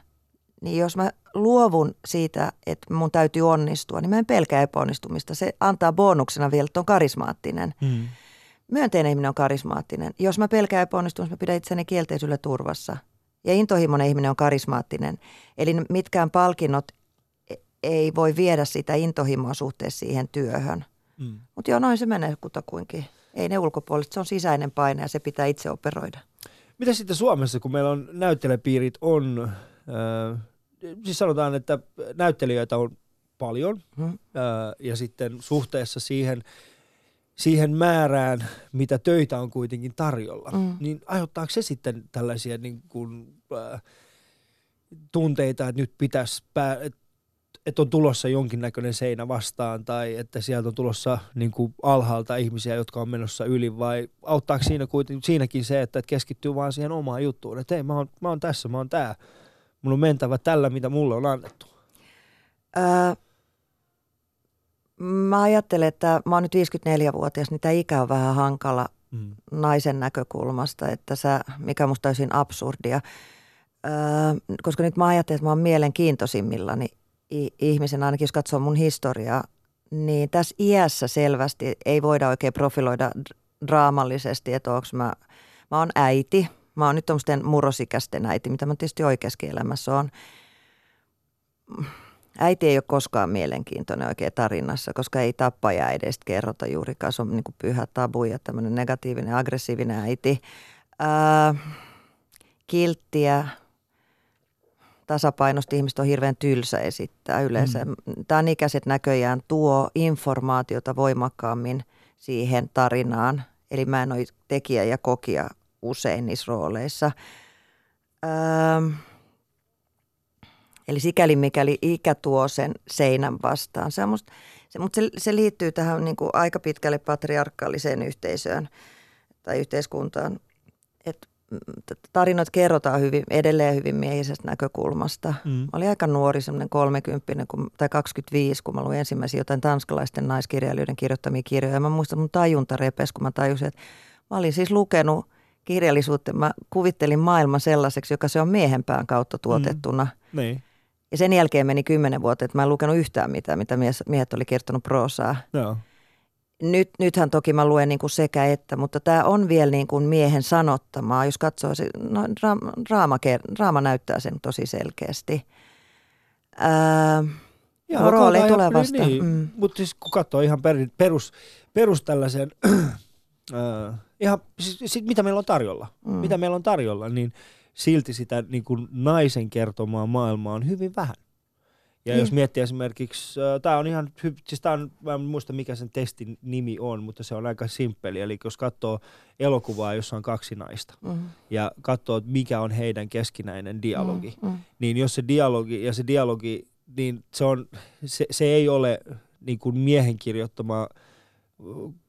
niin jos mä luovun siitä, että mun täytyy onnistua, niin mä en pelkää epäonnistumista. Se antaa bonuksena vielä, että on karismaattinen. Mm. Myönteinen ihminen on karismaattinen. Jos mä pelkään epäonnistumista, mä pidän itseni kielteisyydellä turvassa. Ja intohimoinen ihminen on karismaattinen. Eli mitkään palkinnot ei voi viedä sitä intohimoa suhteessa siihen työhön. Mm. Mutta joo, noin se menee kutakuinkin. Ei ne ulkopuoliset, se on sisäinen paine ja se pitää itse operoida. Mitä sitten Suomessa, kun meillä on näyttelijäpiirit on, siis sanotaan, että näyttelijöitä on paljon hmm. ja sitten suhteessa siihen, siihen määrään, mitä töitä on kuitenkin tarjolla, hmm. niin aiheuttaako se sitten tällaisia niin kuin, äh, tunteita, että nyt pitäisi, pää, että on tulossa jonkinnäköinen seinä vastaan tai että sieltä on tulossa niin kuin alhaalta ihmisiä, jotka on menossa yli vai auttaako siinä kuitenkin, siinäkin se, että keskittyy vaan siihen omaan juttuun, että hei mä oon, mä oon tässä, mä oon tää, mun on mentävä tällä, mitä mulle on annettu? Öö, mä ajattelen, että mä oon nyt 54-vuotias, niin tämä ikä on vähän hankala mm. naisen näkökulmasta, että sä, mikä musta täysin absurdia, öö, koska nyt mä ajattelen, että mä oon mielenkiintoisimmillani ihmisen, ainakin jos katsoo mun historiaa, niin tässä iässä selvästi ei voida oikein profiloida draamallisesti, että onko mä, mä oon äiti, mä oon nyt tuommoisten murrosikäisten äiti, mitä mä tietysti oikeassa elämässä on. Äiti ei ole koskaan mielenkiintoinen oikein tarinassa, koska ei tappaja edes kerrota juurikaan. Se on niin kuin pyhä tabu ja tämmöinen negatiivinen, aggressiivinen äiti. Ää, kilttiä, tasapainosta ihmiset on hirveän tylsä esittää yleensä. Mm. Tämän ikäiset näköjään tuo informaatiota voimakkaammin siihen tarinaan. Eli mä en ole tekijä ja kokija usein niissä rooleissa. Öö, eli sikäli mikäli ikä tuo sen seinän vastaan. Se, musta, se, mutta se, se liittyy tähän niin kuin aika pitkälle patriarkaaliseen yhteisöön tai yhteiskuntaan. Että tarinat kerrotaan hyvin, edelleen hyvin miehisestä näkökulmasta. Mm. Mä olin aika nuori, semmoinen 30 kun, tai 25, kun mä luin ensimmäisiä jotain tanskalaisten naiskirjailijoiden kirjoittamia kirjoja. Ja mä muistan, mun tajunta repes, kun mä tajusin, että mä olin siis lukenut kirjallisuutta. Mä kuvittelin maailman sellaiseksi, joka se on miehen pään kautta tuotettuna. Mm. Niin. Ja sen jälkeen meni kymmenen vuotta, että mä en lukenut yhtään mitään, mitä miehet oli kertonut proosaa. No nyt, nythän toki mä luen niin kuin sekä että, mutta tämä on vielä niin kuin miehen sanottamaa. Jos katsoo, se, no, raama, raama näyttää sen tosi selkeästi. Ää, Joo, rooli tulee vasta. Niin. Mm. Mutta siis kun katsoo ihan perus, perus tällaisen, äh, ihan siis, sit, mitä meillä on tarjolla, mm. mitä meillä on tarjolla, niin silti sitä niin kuin naisen kertomaa maailmaa on hyvin vähän. Ja niin. jos miettii esimerkiksi, äh, tämä on ihan, siis tää on, mä en muista mikä sen testin nimi on, mutta se on aika simppeli. Eli jos katsoo elokuvaa, jossa on kaksi naista mm. ja katsoo, mikä on heidän keskinäinen dialogi, mm. Mm. niin jos se dialogi, ja se dialogi, niin se, on, se, se ei ole niin kuin miehen kirjoittama,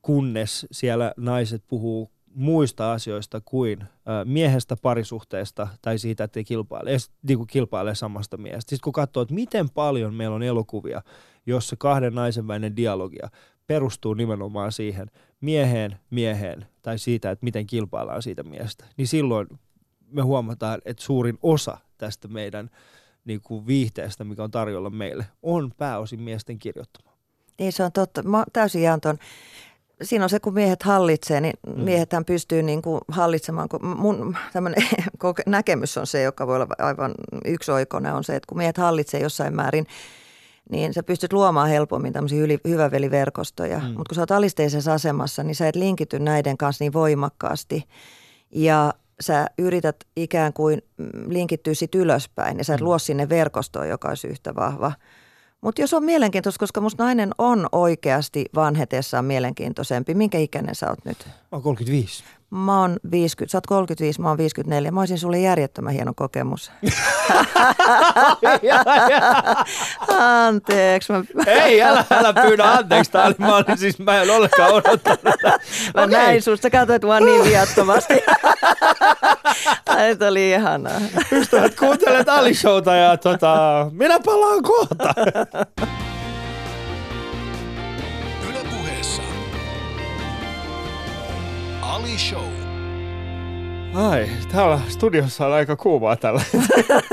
kunnes siellä naiset puhuu muista asioista kuin miehestä, parisuhteesta tai siitä, että ei kilpaile, niin kuin kilpaile samasta miehestä. Sitten kun katsoo, että miten paljon meillä on elokuvia, jossa kahden naisen välinen dialogia perustuu nimenomaan siihen mieheen, mieheen tai siitä, että miten kilpaillaan siitä miestä, niin silloin me huomataan, että suurin osa tästä meidän niin kuin viihteestä, mikä on tarjolla meille, on pääosin miesten kirjoittama. Niin se on totta. Mä täysin jaan ton siinä on se, kun miehet hallitsee, niin mm. miehethän pystyy niin kuin hallitsemaan. Kun mun näkemys on se, joka voi olla aivan yksioikoinen, on se, että kun miehet hallitsee jossain määrin, niin sä pystyt luomaan helpommin tämmöisiä yli, hyväveliverkostoja. Mm. Mutta kun sä oot alisteisessa asemassa, niin sä et linkity näiden kanssa niin voimakkaasti. Ja sä yrität ikään kuin linkittyä sit ylöspäin ja sä et mm. luo sinne verkostoon, joka olisi yhtä vahva – mutta jos on mielenkiintoista, koska musta nainen on oikeasti vanhetessaan mielenkiintoisempi. Minkä ikäinen sä oot nyt? Mä oon 35. Mä oon 50, sä oot 35, mä oon 54. Mä olisin sulle järjettömän hieno kokemus. anteeksi. Mä... Ei, älä, älä pyydä anteeksi. Tää oli, mä, olin, siis, mä en ollenkaan odottanut. mä okay. näin susta, katsoit vaan niin viattomasti. Tämä oli ihanaa. Ystävät, kuuntelet Ali-showta ja tota, minä palaan kohta. Ali Show. Ai, täällä studiossa on aika kuumaa tällä.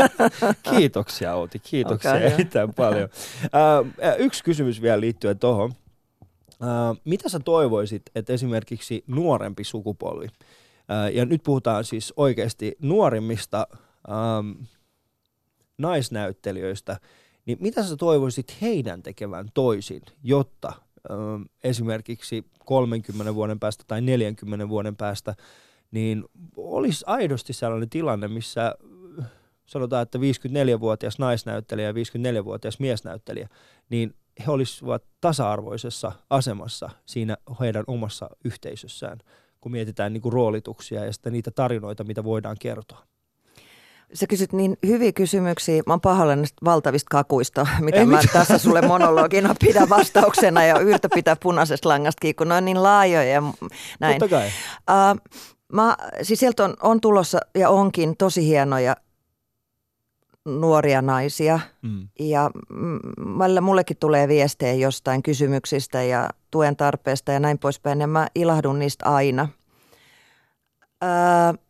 kiitoksia Outi, kiitoksia okay, erittäin paljon. Uh, yksi kysymys vielä liittyen tuohon. Uh, mitä sä toivoisit, että esimerkiksi nuorempi sukupolvi, uh, ja nyt puhutaan siis oikeasti nuorimmista um, naisnäyttelijöistä, niin mitä sä toivoisit heidän tekevän toisin, jotta esimerkiksi 30 vuoden päästä tai 40 vuoden päästä, niin olisi aidosti sellainen tilanne, missä sanotaan, että 54-vuotias naisnäyttelijä ja 54-vuotias miesnäyttelijä, niin he olisivat tasa-arvoisessa asemassa siinä heidän omassa yhteisössään, kun mietitään niin kuin roolituksia ja sitten niitä tarinoita, mitä voidaan kertoa. Sä kysyt niin hyviä kysymyksiä. Mä oon pahoillani näistä valtavista kakuista, mitä Ei mä mitään. tässä sulle monologina pidän vastauksena ja yritä pitää punaisesta langasta kiinni, kun ne on niin laajoja ja näin. Totta kai. Uh, mä, siis sieltä on, on tulossa ja onkin tosi hienoja nuoria naisia mm. ja välillä mullekin tulee viestejä jostain kysymyksistä ja tuen tarpeesta ja näin poispäin ja mä ilahdun niistä aina. Uh,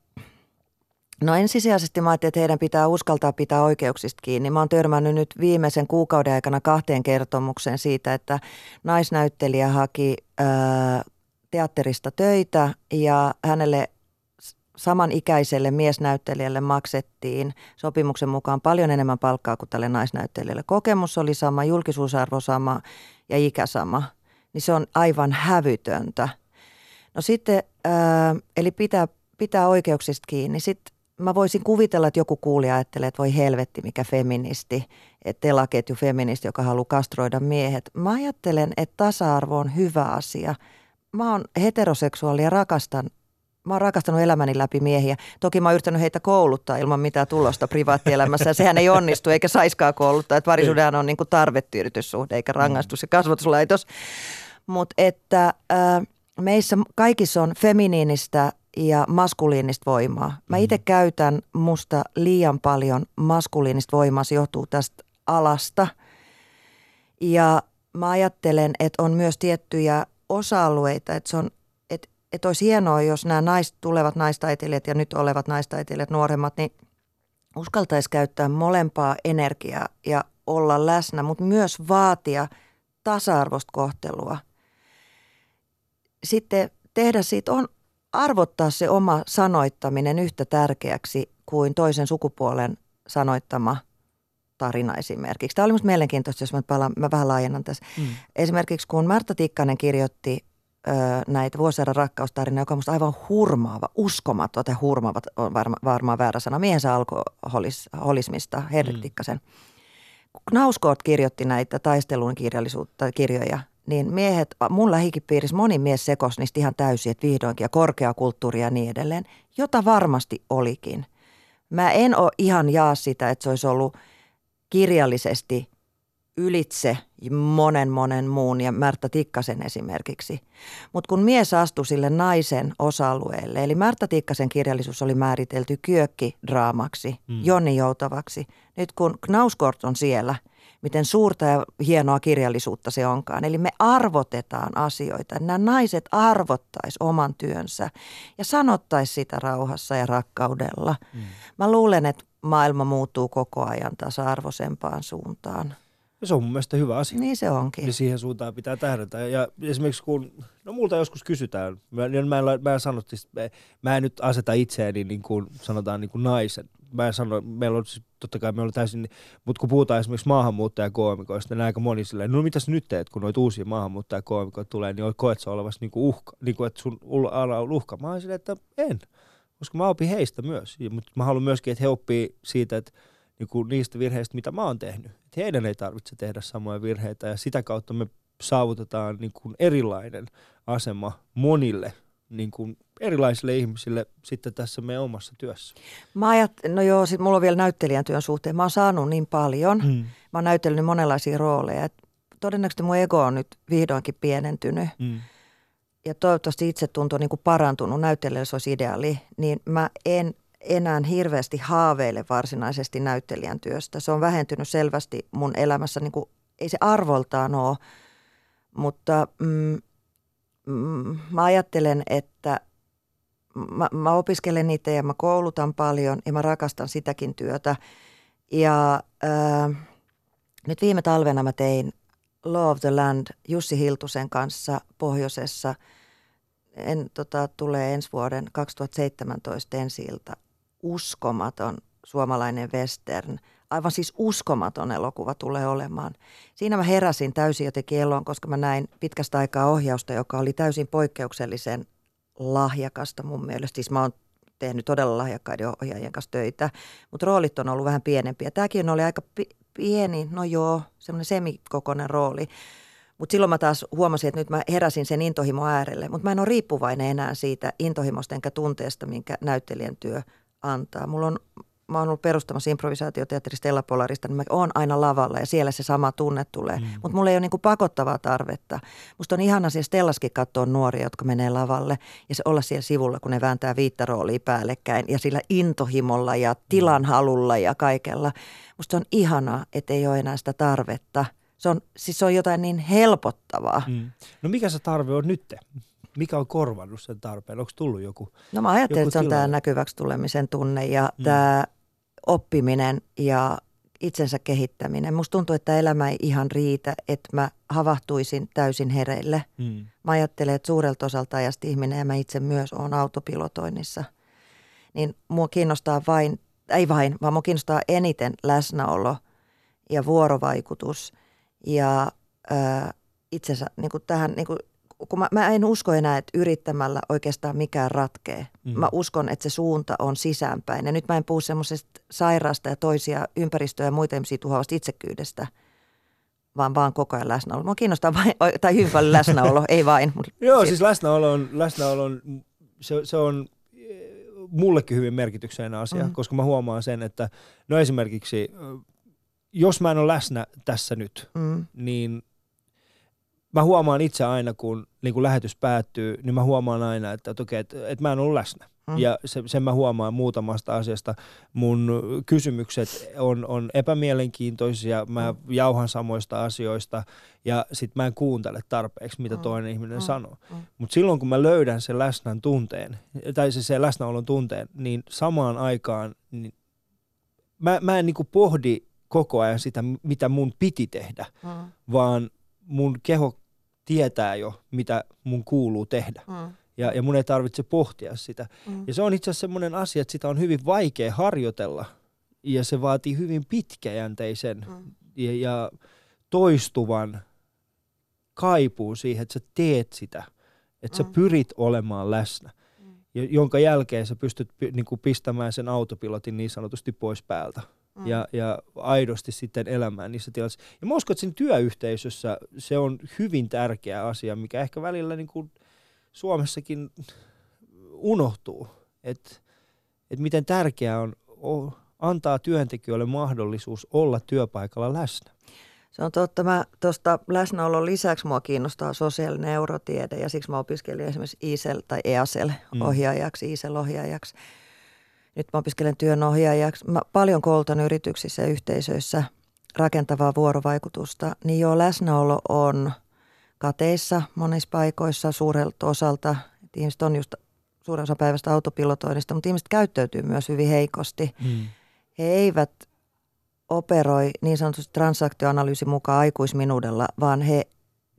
No ensisijaisesti mä ajattelin, että heidän pitää uskaltaa pitää oikeuksista kiinni. Mä oon törmännyt nyt viimeisen kuukauden aikana kahteen kertomukseen siitä, että naisnäyttelijä haki teatterista töitä ja hänelle samanikäiselle miesnäyttelijälle maksettiin sopimuksen mukaan paljon enemmän palkkaa kuin tälle naisnäyttelijälle. Kokemus oli sama, julkisuusarvo sama ja ikä sama. Niin se on aivan hävytöntä. No sitten, eli pitää, pitää oikeuksista kiinni. Sitten mä voisin kuvitella, että joku kuulija ajattelee, että voi helvetti, mikä feministi, että telaketju feministi, joka haluaa kastroida miehet. Mä ajattelen, että tasa-arvo on hyvä asia. Mä oon heteroseksuaali ja rakastan mä oon rakastanut elämäni läpi miehiä. Toki mä oon yrittänyt heitä kouluttaa ilman mitään tulosta privaattielämässä ja sehän ei onnistu eikä saiskaan kouluttaa. Että parisuhdehan on niin kuin tarvetyydytyssuhde eikä rangaistus ja kasvatuslaitos. Mutta että äh, meissä kaikissa on feminiinistä ja maskuliinista voimaa. Mä itse mm. käytän musta liian paljon maskuliinista voimaa, se johtuu tästä alasta. Ja mä ajattelen, että on myös tiettyjä osa-alueita, että se on että, että olisi hienoa, jos nämä naist, tulevat naistaiteilijat ja nyt olevat naistaiteilijat, nuoremmat, niin uskaltaisi käyttää molempaa energiaa ja olla läsnä, mutta myös vaatia tasa-arvoista kohtelua. Sitten tehdä siitä on arvottaa se oma sanoittaminen yhtä tärkeäksi kuin toisen sukupuolen sanoittama tarina esimerkiksi. Tämä oli minusta mielenkiintoista, jos mä, palaan, mä vähän laajennan tässä. Mm. Esimerkiksi kun Martta Tikkanen kirjoitti ö, näitä vuosisadan rakkaustarinoja, joka on minusta aivan hurmaava, uskomaton, tai hurmaava on varma, varmaan väärä sana, miehensä alkoholismista, Henrik mm. Tikkasen. Knauskort kirjoitti näitä taistelun kirjallisuutta, kirjoja, niin miehet, mun lähikipiirissä moni mies sekosi niistä ihan täysin, että vihdoinkin ja korkeakulttuuri ja niin edelleen, jota varmasti olikin. Mä en ole ihan jaa sitä, että se olisi ollut kirjallisesti ylitse monen monen muun ja Märtä Tikkasen esimerkiksi. Mutta kun mies astui sille naisen osa-alueelle, eli Märtä Tikkasen kirjallisuus oli määritelty kyökkidraamaksi, mm. Jonni Joutavaksi. Nyt kun Knauskort on siellä – miten suurta ja hienoa kirjallisuutta se onkaan. Eli me arvotetaan asioita. Nämä naiset arvottaisi oman työnsä ja sanottaisi sitä rauhassa ja rakkaudella. Mm. Mä luulen, että maailma muuttuu koko ajan tasa-arvoisempaan suuntaan. Ja se on mun mielestä hyvä asia. Niin se onkin. Ja siihen suuntaan pitää tähdätä. Ja esimerkiksi kun, no multa joskus kysytään, mä, mä, en, mä, en sano, mä en nyt aseta itseäni niin kuin sanotaan niin kuin naisen mä en sano, meillä on siis, totta kai me on täysin, mutta kun puhutaan esimerkiksi maahanmuuttajakoomikoista, niin aika moni silleen, no mitäs nyt teet, kun noita uusia maahanmuuttajakoomikoita tulee, niin koet sä olevasi niinku uhka, niinku että sun ala on uhka. Mä oon silleen, että en, koska mä opin heistä myös, mutta mä haluan myöskin, että he oppii siitä, että niinku niistä virheistä, mitä mä oon tehnyt. Että heidän ei tarvitse tehdä samoja virheitä ja sitä kautta me saavutetaan niinku erilainen asema monille niin kuin erilaisille ihmisille sitten tässä meidän omassa työssä? Mä ajat, no joo, sit mulla on vielä näyttelijän työn suhteen. Mä oon saanut niin paljon. Hmm. Mä oon näytellyt monenlaisia rooleja. Et todennäköisesti mun ego on nyt vihdoinkin pienentynyt. Hmm. Ja toivottavasti itse tuntuu niin kuin parantunut. Näyttelijällä se olisi ideaali. Niin mä en enää hirveästi haaveile varsinaisesti näyttelijän työstä. Se on vähentynyt selvästi mun elämässä. Niin kuin, ei se arvoltaan ole, mutta... Mm, Mm, mä ajattelen, että mä, mä opiskelen niitä ja mä koulutan paljon ja mä rakastan sitäkin työtä. Ja ää, nyt viime talvena mä tein Law of the Land Jussi Hiltusen kanssa pohjoisessa. En, tota, tulee ensi vuoden 2017 ensi Uskomaton suomalainen western – aivan siis uskomaton elokuva tulee olemaan. Siinä mä heräsin täysin jotenkin eloon, koska mä näin pitkästä aikaa ohjausta, joka oli täysin poikkeuksellisen lahjakasta mun mielestä. Siis mä oon tehnyt todella lahjakkaiden ohjaajien kanssa töitä, mutta roolit on ollut vähän pienempiä. Tämäkin oli aika pi- pieni, no joo, semmoinen semikokoinen rooli. Mutta silloin mä taas huomasin, että nyt mä heräsin sen intohimo äärelle, mutta mä en ole riippuvainen enää siitä intohimosta enkä tunteesta, minkä näyttelijän työ antaa. Mulla on mä oon ollut perustamassa improvisaatioteatteri Stella Polarista, niin mä oon aina lavalla ja siellä se sama tunne tulee. Mm. Mutta mulla ei ole niinku pakottavaa tarvetta. Musta on ihana siellä Stellaskin katsoa nuoria, jotka menee lavalle ja se olla siellä sivulla, kun ne vääntää viittä roolia päällekkäin ja sillä intohimolla ja tilanhalulla ja kaikella. Musta on ihanaa, että ei ole enää sitä tarvetta. Se on, siis se on jotain niin helpottavaa. Mm. No mikä se tarve on nyt? Mikä on korvannut sen tarpeen? Onko tullut joku No mä ajattelen, että se on tämä näkyväksi tulemisen tunne ja mm. tämä oppiminen ja itsensä kehittäminen. Musta tuntuu, että elämä ei ihan riitä, että mä havahtuisin täysin hereille. Mm. Mä ajattelen, että suurelta osalta ajasta ihminen ja mä itse myös on autopilotoinnissa. niin mua kiinnostaa vain, ei vain, vaan mua kiinnostaa eniten läsnäolo ja vuorovaikutus ja ää, itsensä niin kuin tähän, niin kuin, kun mä, mä en usko enää, että yrittämällä oikeastaan mikään ratkee. Mm. Mä uskon, että se suunta on sisäänpäin. Ja nyt mä en puhu semmoisesta sairaasta ja toisia ympäristöä ja muita ihmisiä tuhoavasta itsekyydestä, vaan vaan koko ajan läsnäolo. Mua kiinnostaa vain, tai hyvin paljon läsnäolo, ei vain. Joo, siis läsnäolo on, läsnäolo on se, se on mullekin hyvin merkityksellinen asia, mm. koska mä huomaan sen, että no esimerkiksi jos mä en ole läsnä tässä nyt, mm. niin mä huomaan itse aina, kun niin kun lähetys päättyy, niin mä huomaan aina, että, että okei, että, että mä en ole läsnä. Mm. Ja se, sen mä huomaan muutamasta asiasta. Mun kysymykset on, on epämielenkiintoisia, mä mm. jauhan samoista asioista ja sit mä en kuuntele tarpeeksi, mitä mm. toinen ihminen mm. sanoo. Mm. Mutta silloin kun mä löydän sen läsnän tunteen, tai se, se läsnäolon tunteen, niin samaan aikaan niin mä, mä en niinku pohdi koko ajan sitä, mitä mun piti tehdä, mm. vaan mun keho tietää jo, mitä mun kuuluu tehdä. Mm. Ja, ja mun ei tarvitse pohtia sitä. Mm. Ja se on itse asiassa semmoinen asia, että sitä on hyvin vaikea harjoitella. Ja se vaatii hyvin pitkäjänteisen mm. ja, ja toistuvan kaipuun siihen, että sä teet sitä. Että mm. sä pyrit olemaan läsnä. Mm. Ja, jonka jälkeen sä pystyt niin kuin pistämään sen autopilotin niin sanotusti pois päältä mm. ja, ja aidosti sitten elämään niissä tilanteissa. Ja mä uskon, että siinä työyhteisössä se on hyvin tärkeä asia, mikä ehkä välillä niin kuin Suomessakin unohtuu, että et miten tärkeää on, antaa työntekijöille mahdollisuus olla työpaikalla läsnä. Se on totta. Mä tuosta läsnäolon lisäksi mua kiinnostaa sosiaalinen eurotiede ja siksi mä opiskelin esimerkiksi ISEL tai EASEL mm. ohjaajaksi, ISEL ohjaajaksi nyt mä opiskelen työnohjaajaksi. Mä paljon koulutan yrityksissä ja yhteisöissä rakentavaa vuorovaikutusta, niin jo läsnäolo on kateissa monissa paikoissa suurelta osalta. Et ihmiset on just suurin osa päivästä autopilotoinnista, mutta ihmiset käyttäytyy myös hyvin heikosti. Hmm. He eivät operoi niin sanotusti transaktioanalyysin mukaan aikuisminuudella, vaan he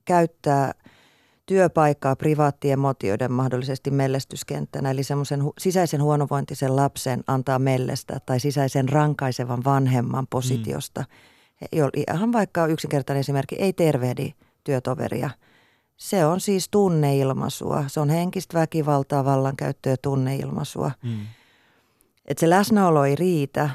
käyttää – työpaikkaa privaattien motioiden mahdollisesti mellestyskenttänä, eli semmoisen hu- sisäisen huonovointisen lapsen antaa mellestä tai sisäisen rankaisevan vanhemman positiosta. Mm. Ihan vaikka yksinkertainen esimerkki, ei tervehdi työtoveria. Se on siis tunneilmaisua. Se on henkistä väkivaltaa, vallankäyttöä, tunneilmaisua. Mm. Et se läsnäolo ei riitä,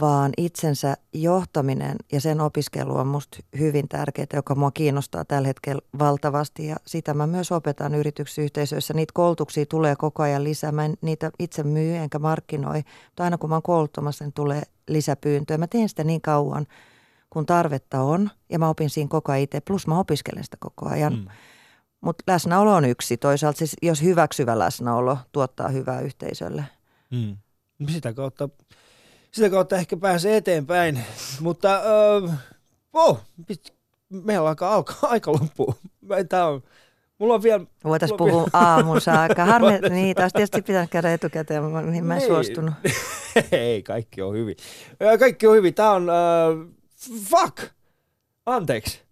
vaan itsensä johtaminen ja sen opiskelu on minusta hyvin tärkeää, joka mua kiinnostaa tällä hetkellä valtavasti ja sitä mä myös opetan yritysyhteisöissä. Niitä koulutuksia tulee koko ajan lisää. Mä en niitä itse myy enkä markkinoi, mutta aina kun mä oon kouluttamassa, niin tulee lisäpyyntöjä. Mä teen sitä niin kauan, kun tarvetta on ja mä opin siinä koko ajan itse, plus mä opiskelen sitä koko ajan. Mm. Mutta läsnäolo on yksi. Toisaalta siis, jos hyväksyvä läsnäolo tuottaa hyvää yhteisölle. Mm. Sitä kautta sitä kautta ehkä pääsee eteenpäin. Mutta öö, oh, meillä alkaa alkaa aika loppua. Tää on, mulla on vielä... Voitaisiin puhua vielä... aamun saakka. Harmi, niin taas tietysti pitää käydä etukäteen, mihin mä en niin. suostunut. Ei, kaikki on hyvin. Kaikki on hyvin. Tää on... Uh, fuck! Anteeksi.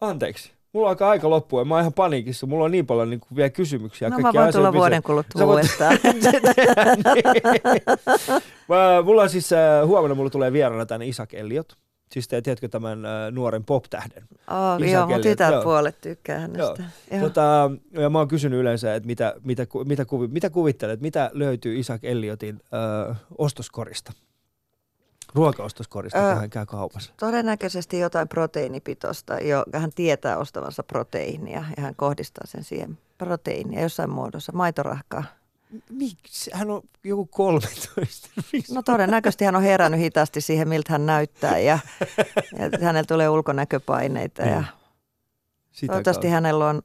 Anteeksi. Mulla alkaa aika loppua ja mä oon ihan paniikissa. Mulla on niin paljon niin kuin vielä kysymyksiä. No mä voin tulla vuoden kuluttua voit... uudestaan. mä, mulla on siis, uh, huomenna mulla tulee vieraana tänne Isak Elliot. Siis te tiedätkö tämän uh, nuoren pop-tähden? Oh, joo, mun tytärpuolet tykkää hänestä. Joo. Joo. Tota, ja mä oon kysynyt yleensä, että mitä, mitä, mitä, kuvi, mitä kuvittelet, mitä löytyy Isak Elliotin uh, ostoskorista? Ruokaostoskorista, kun hän käy kaupassa? Todennäköisesti jotain proteiinipitoista. Jo, hän tietää ostavansa proteiinia ja hän kohdistaa sen siihen proteiinia jossain muodossa, maitorahkaa. Miksi? Hän on joku 13. No todennäköisesti hän on herännyt hitaasti siihen, miltä hän näyttää ja, ja hänellä tulee ulkonäköpaineita. Ja niin. Sitä toivottavasti kautta. hänellä on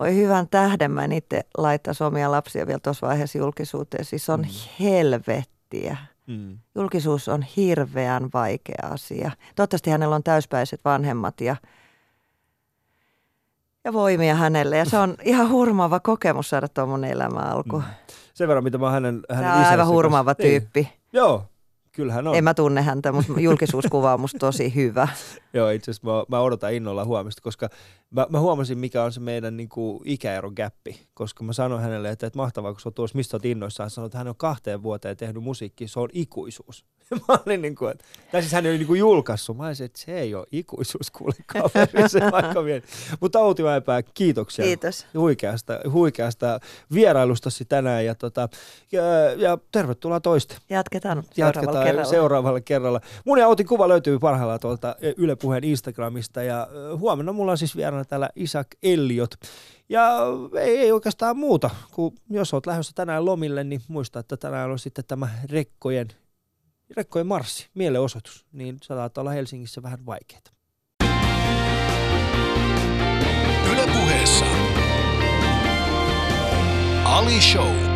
Oi hyvän tähden, mä itse laittaisi omia lapsia vielä tuossa vaiheessa julkisuuteen. Siis on mm. helvettiä Mm. Julkisuus on hirveän vaikea asia. Toivottavasti hänellä on täyspäiset vanhemmat ja, ja voimia hänelle. Ja se on ihan hurmaava kokemus saada tuommoinen elämä alku. Mm. Sen verran, mitä mä hänen, hänen Tämä on aivan hurmaava kanssa. tyyppi. Niin. Joo, kyllähän on. En mä tunne häntä, mutta julkisuuskuva on musta tosi hyvä. Joo, itse asiassa mä, mä odotan innolla huomista, koska mä, mä huomasin, mikä on se meidän niin kuin, ikäeron gappi, koska mä sanoin hänelle, että, että mahtavaa, kun sä oot tuossa, mistä oot innoissaan, sanoin, että hän on kahteen vuoteen tehnyt musiikkia, se on ikuisuus. mä olin niin kuin, että, tai siis hän oli niin kuin julkaissut, mä olisin, että se ei ole ikuisuus, kuule kaveri, se vaikka vielä. Mutta Outi Mäenpää, kiitoksia. Kiitos. Huikeasta, huikeasta vierailustasi tänään ja, tota, ja, ja tervetuloa toiste. Jatketaan seuraavalla Jatketaan kerralla. seuraavalla kerralla. Mun ja Outin kuva löytyy parhaillaan tuolta Yle Puheen Instagramista ja huomenna mulla on siis vieraana täällä Isak Elliot. Ja ei, ei oikeastaan muuta, kun jos oot lähdössä tänään lomille, niin muista, että tänään on sitten tämä rekkojen, rekkojen marssi, mielenosoitus, niin saattaa olla Helsingissä vähän vaikeaa. Yle puheessa Ali Show.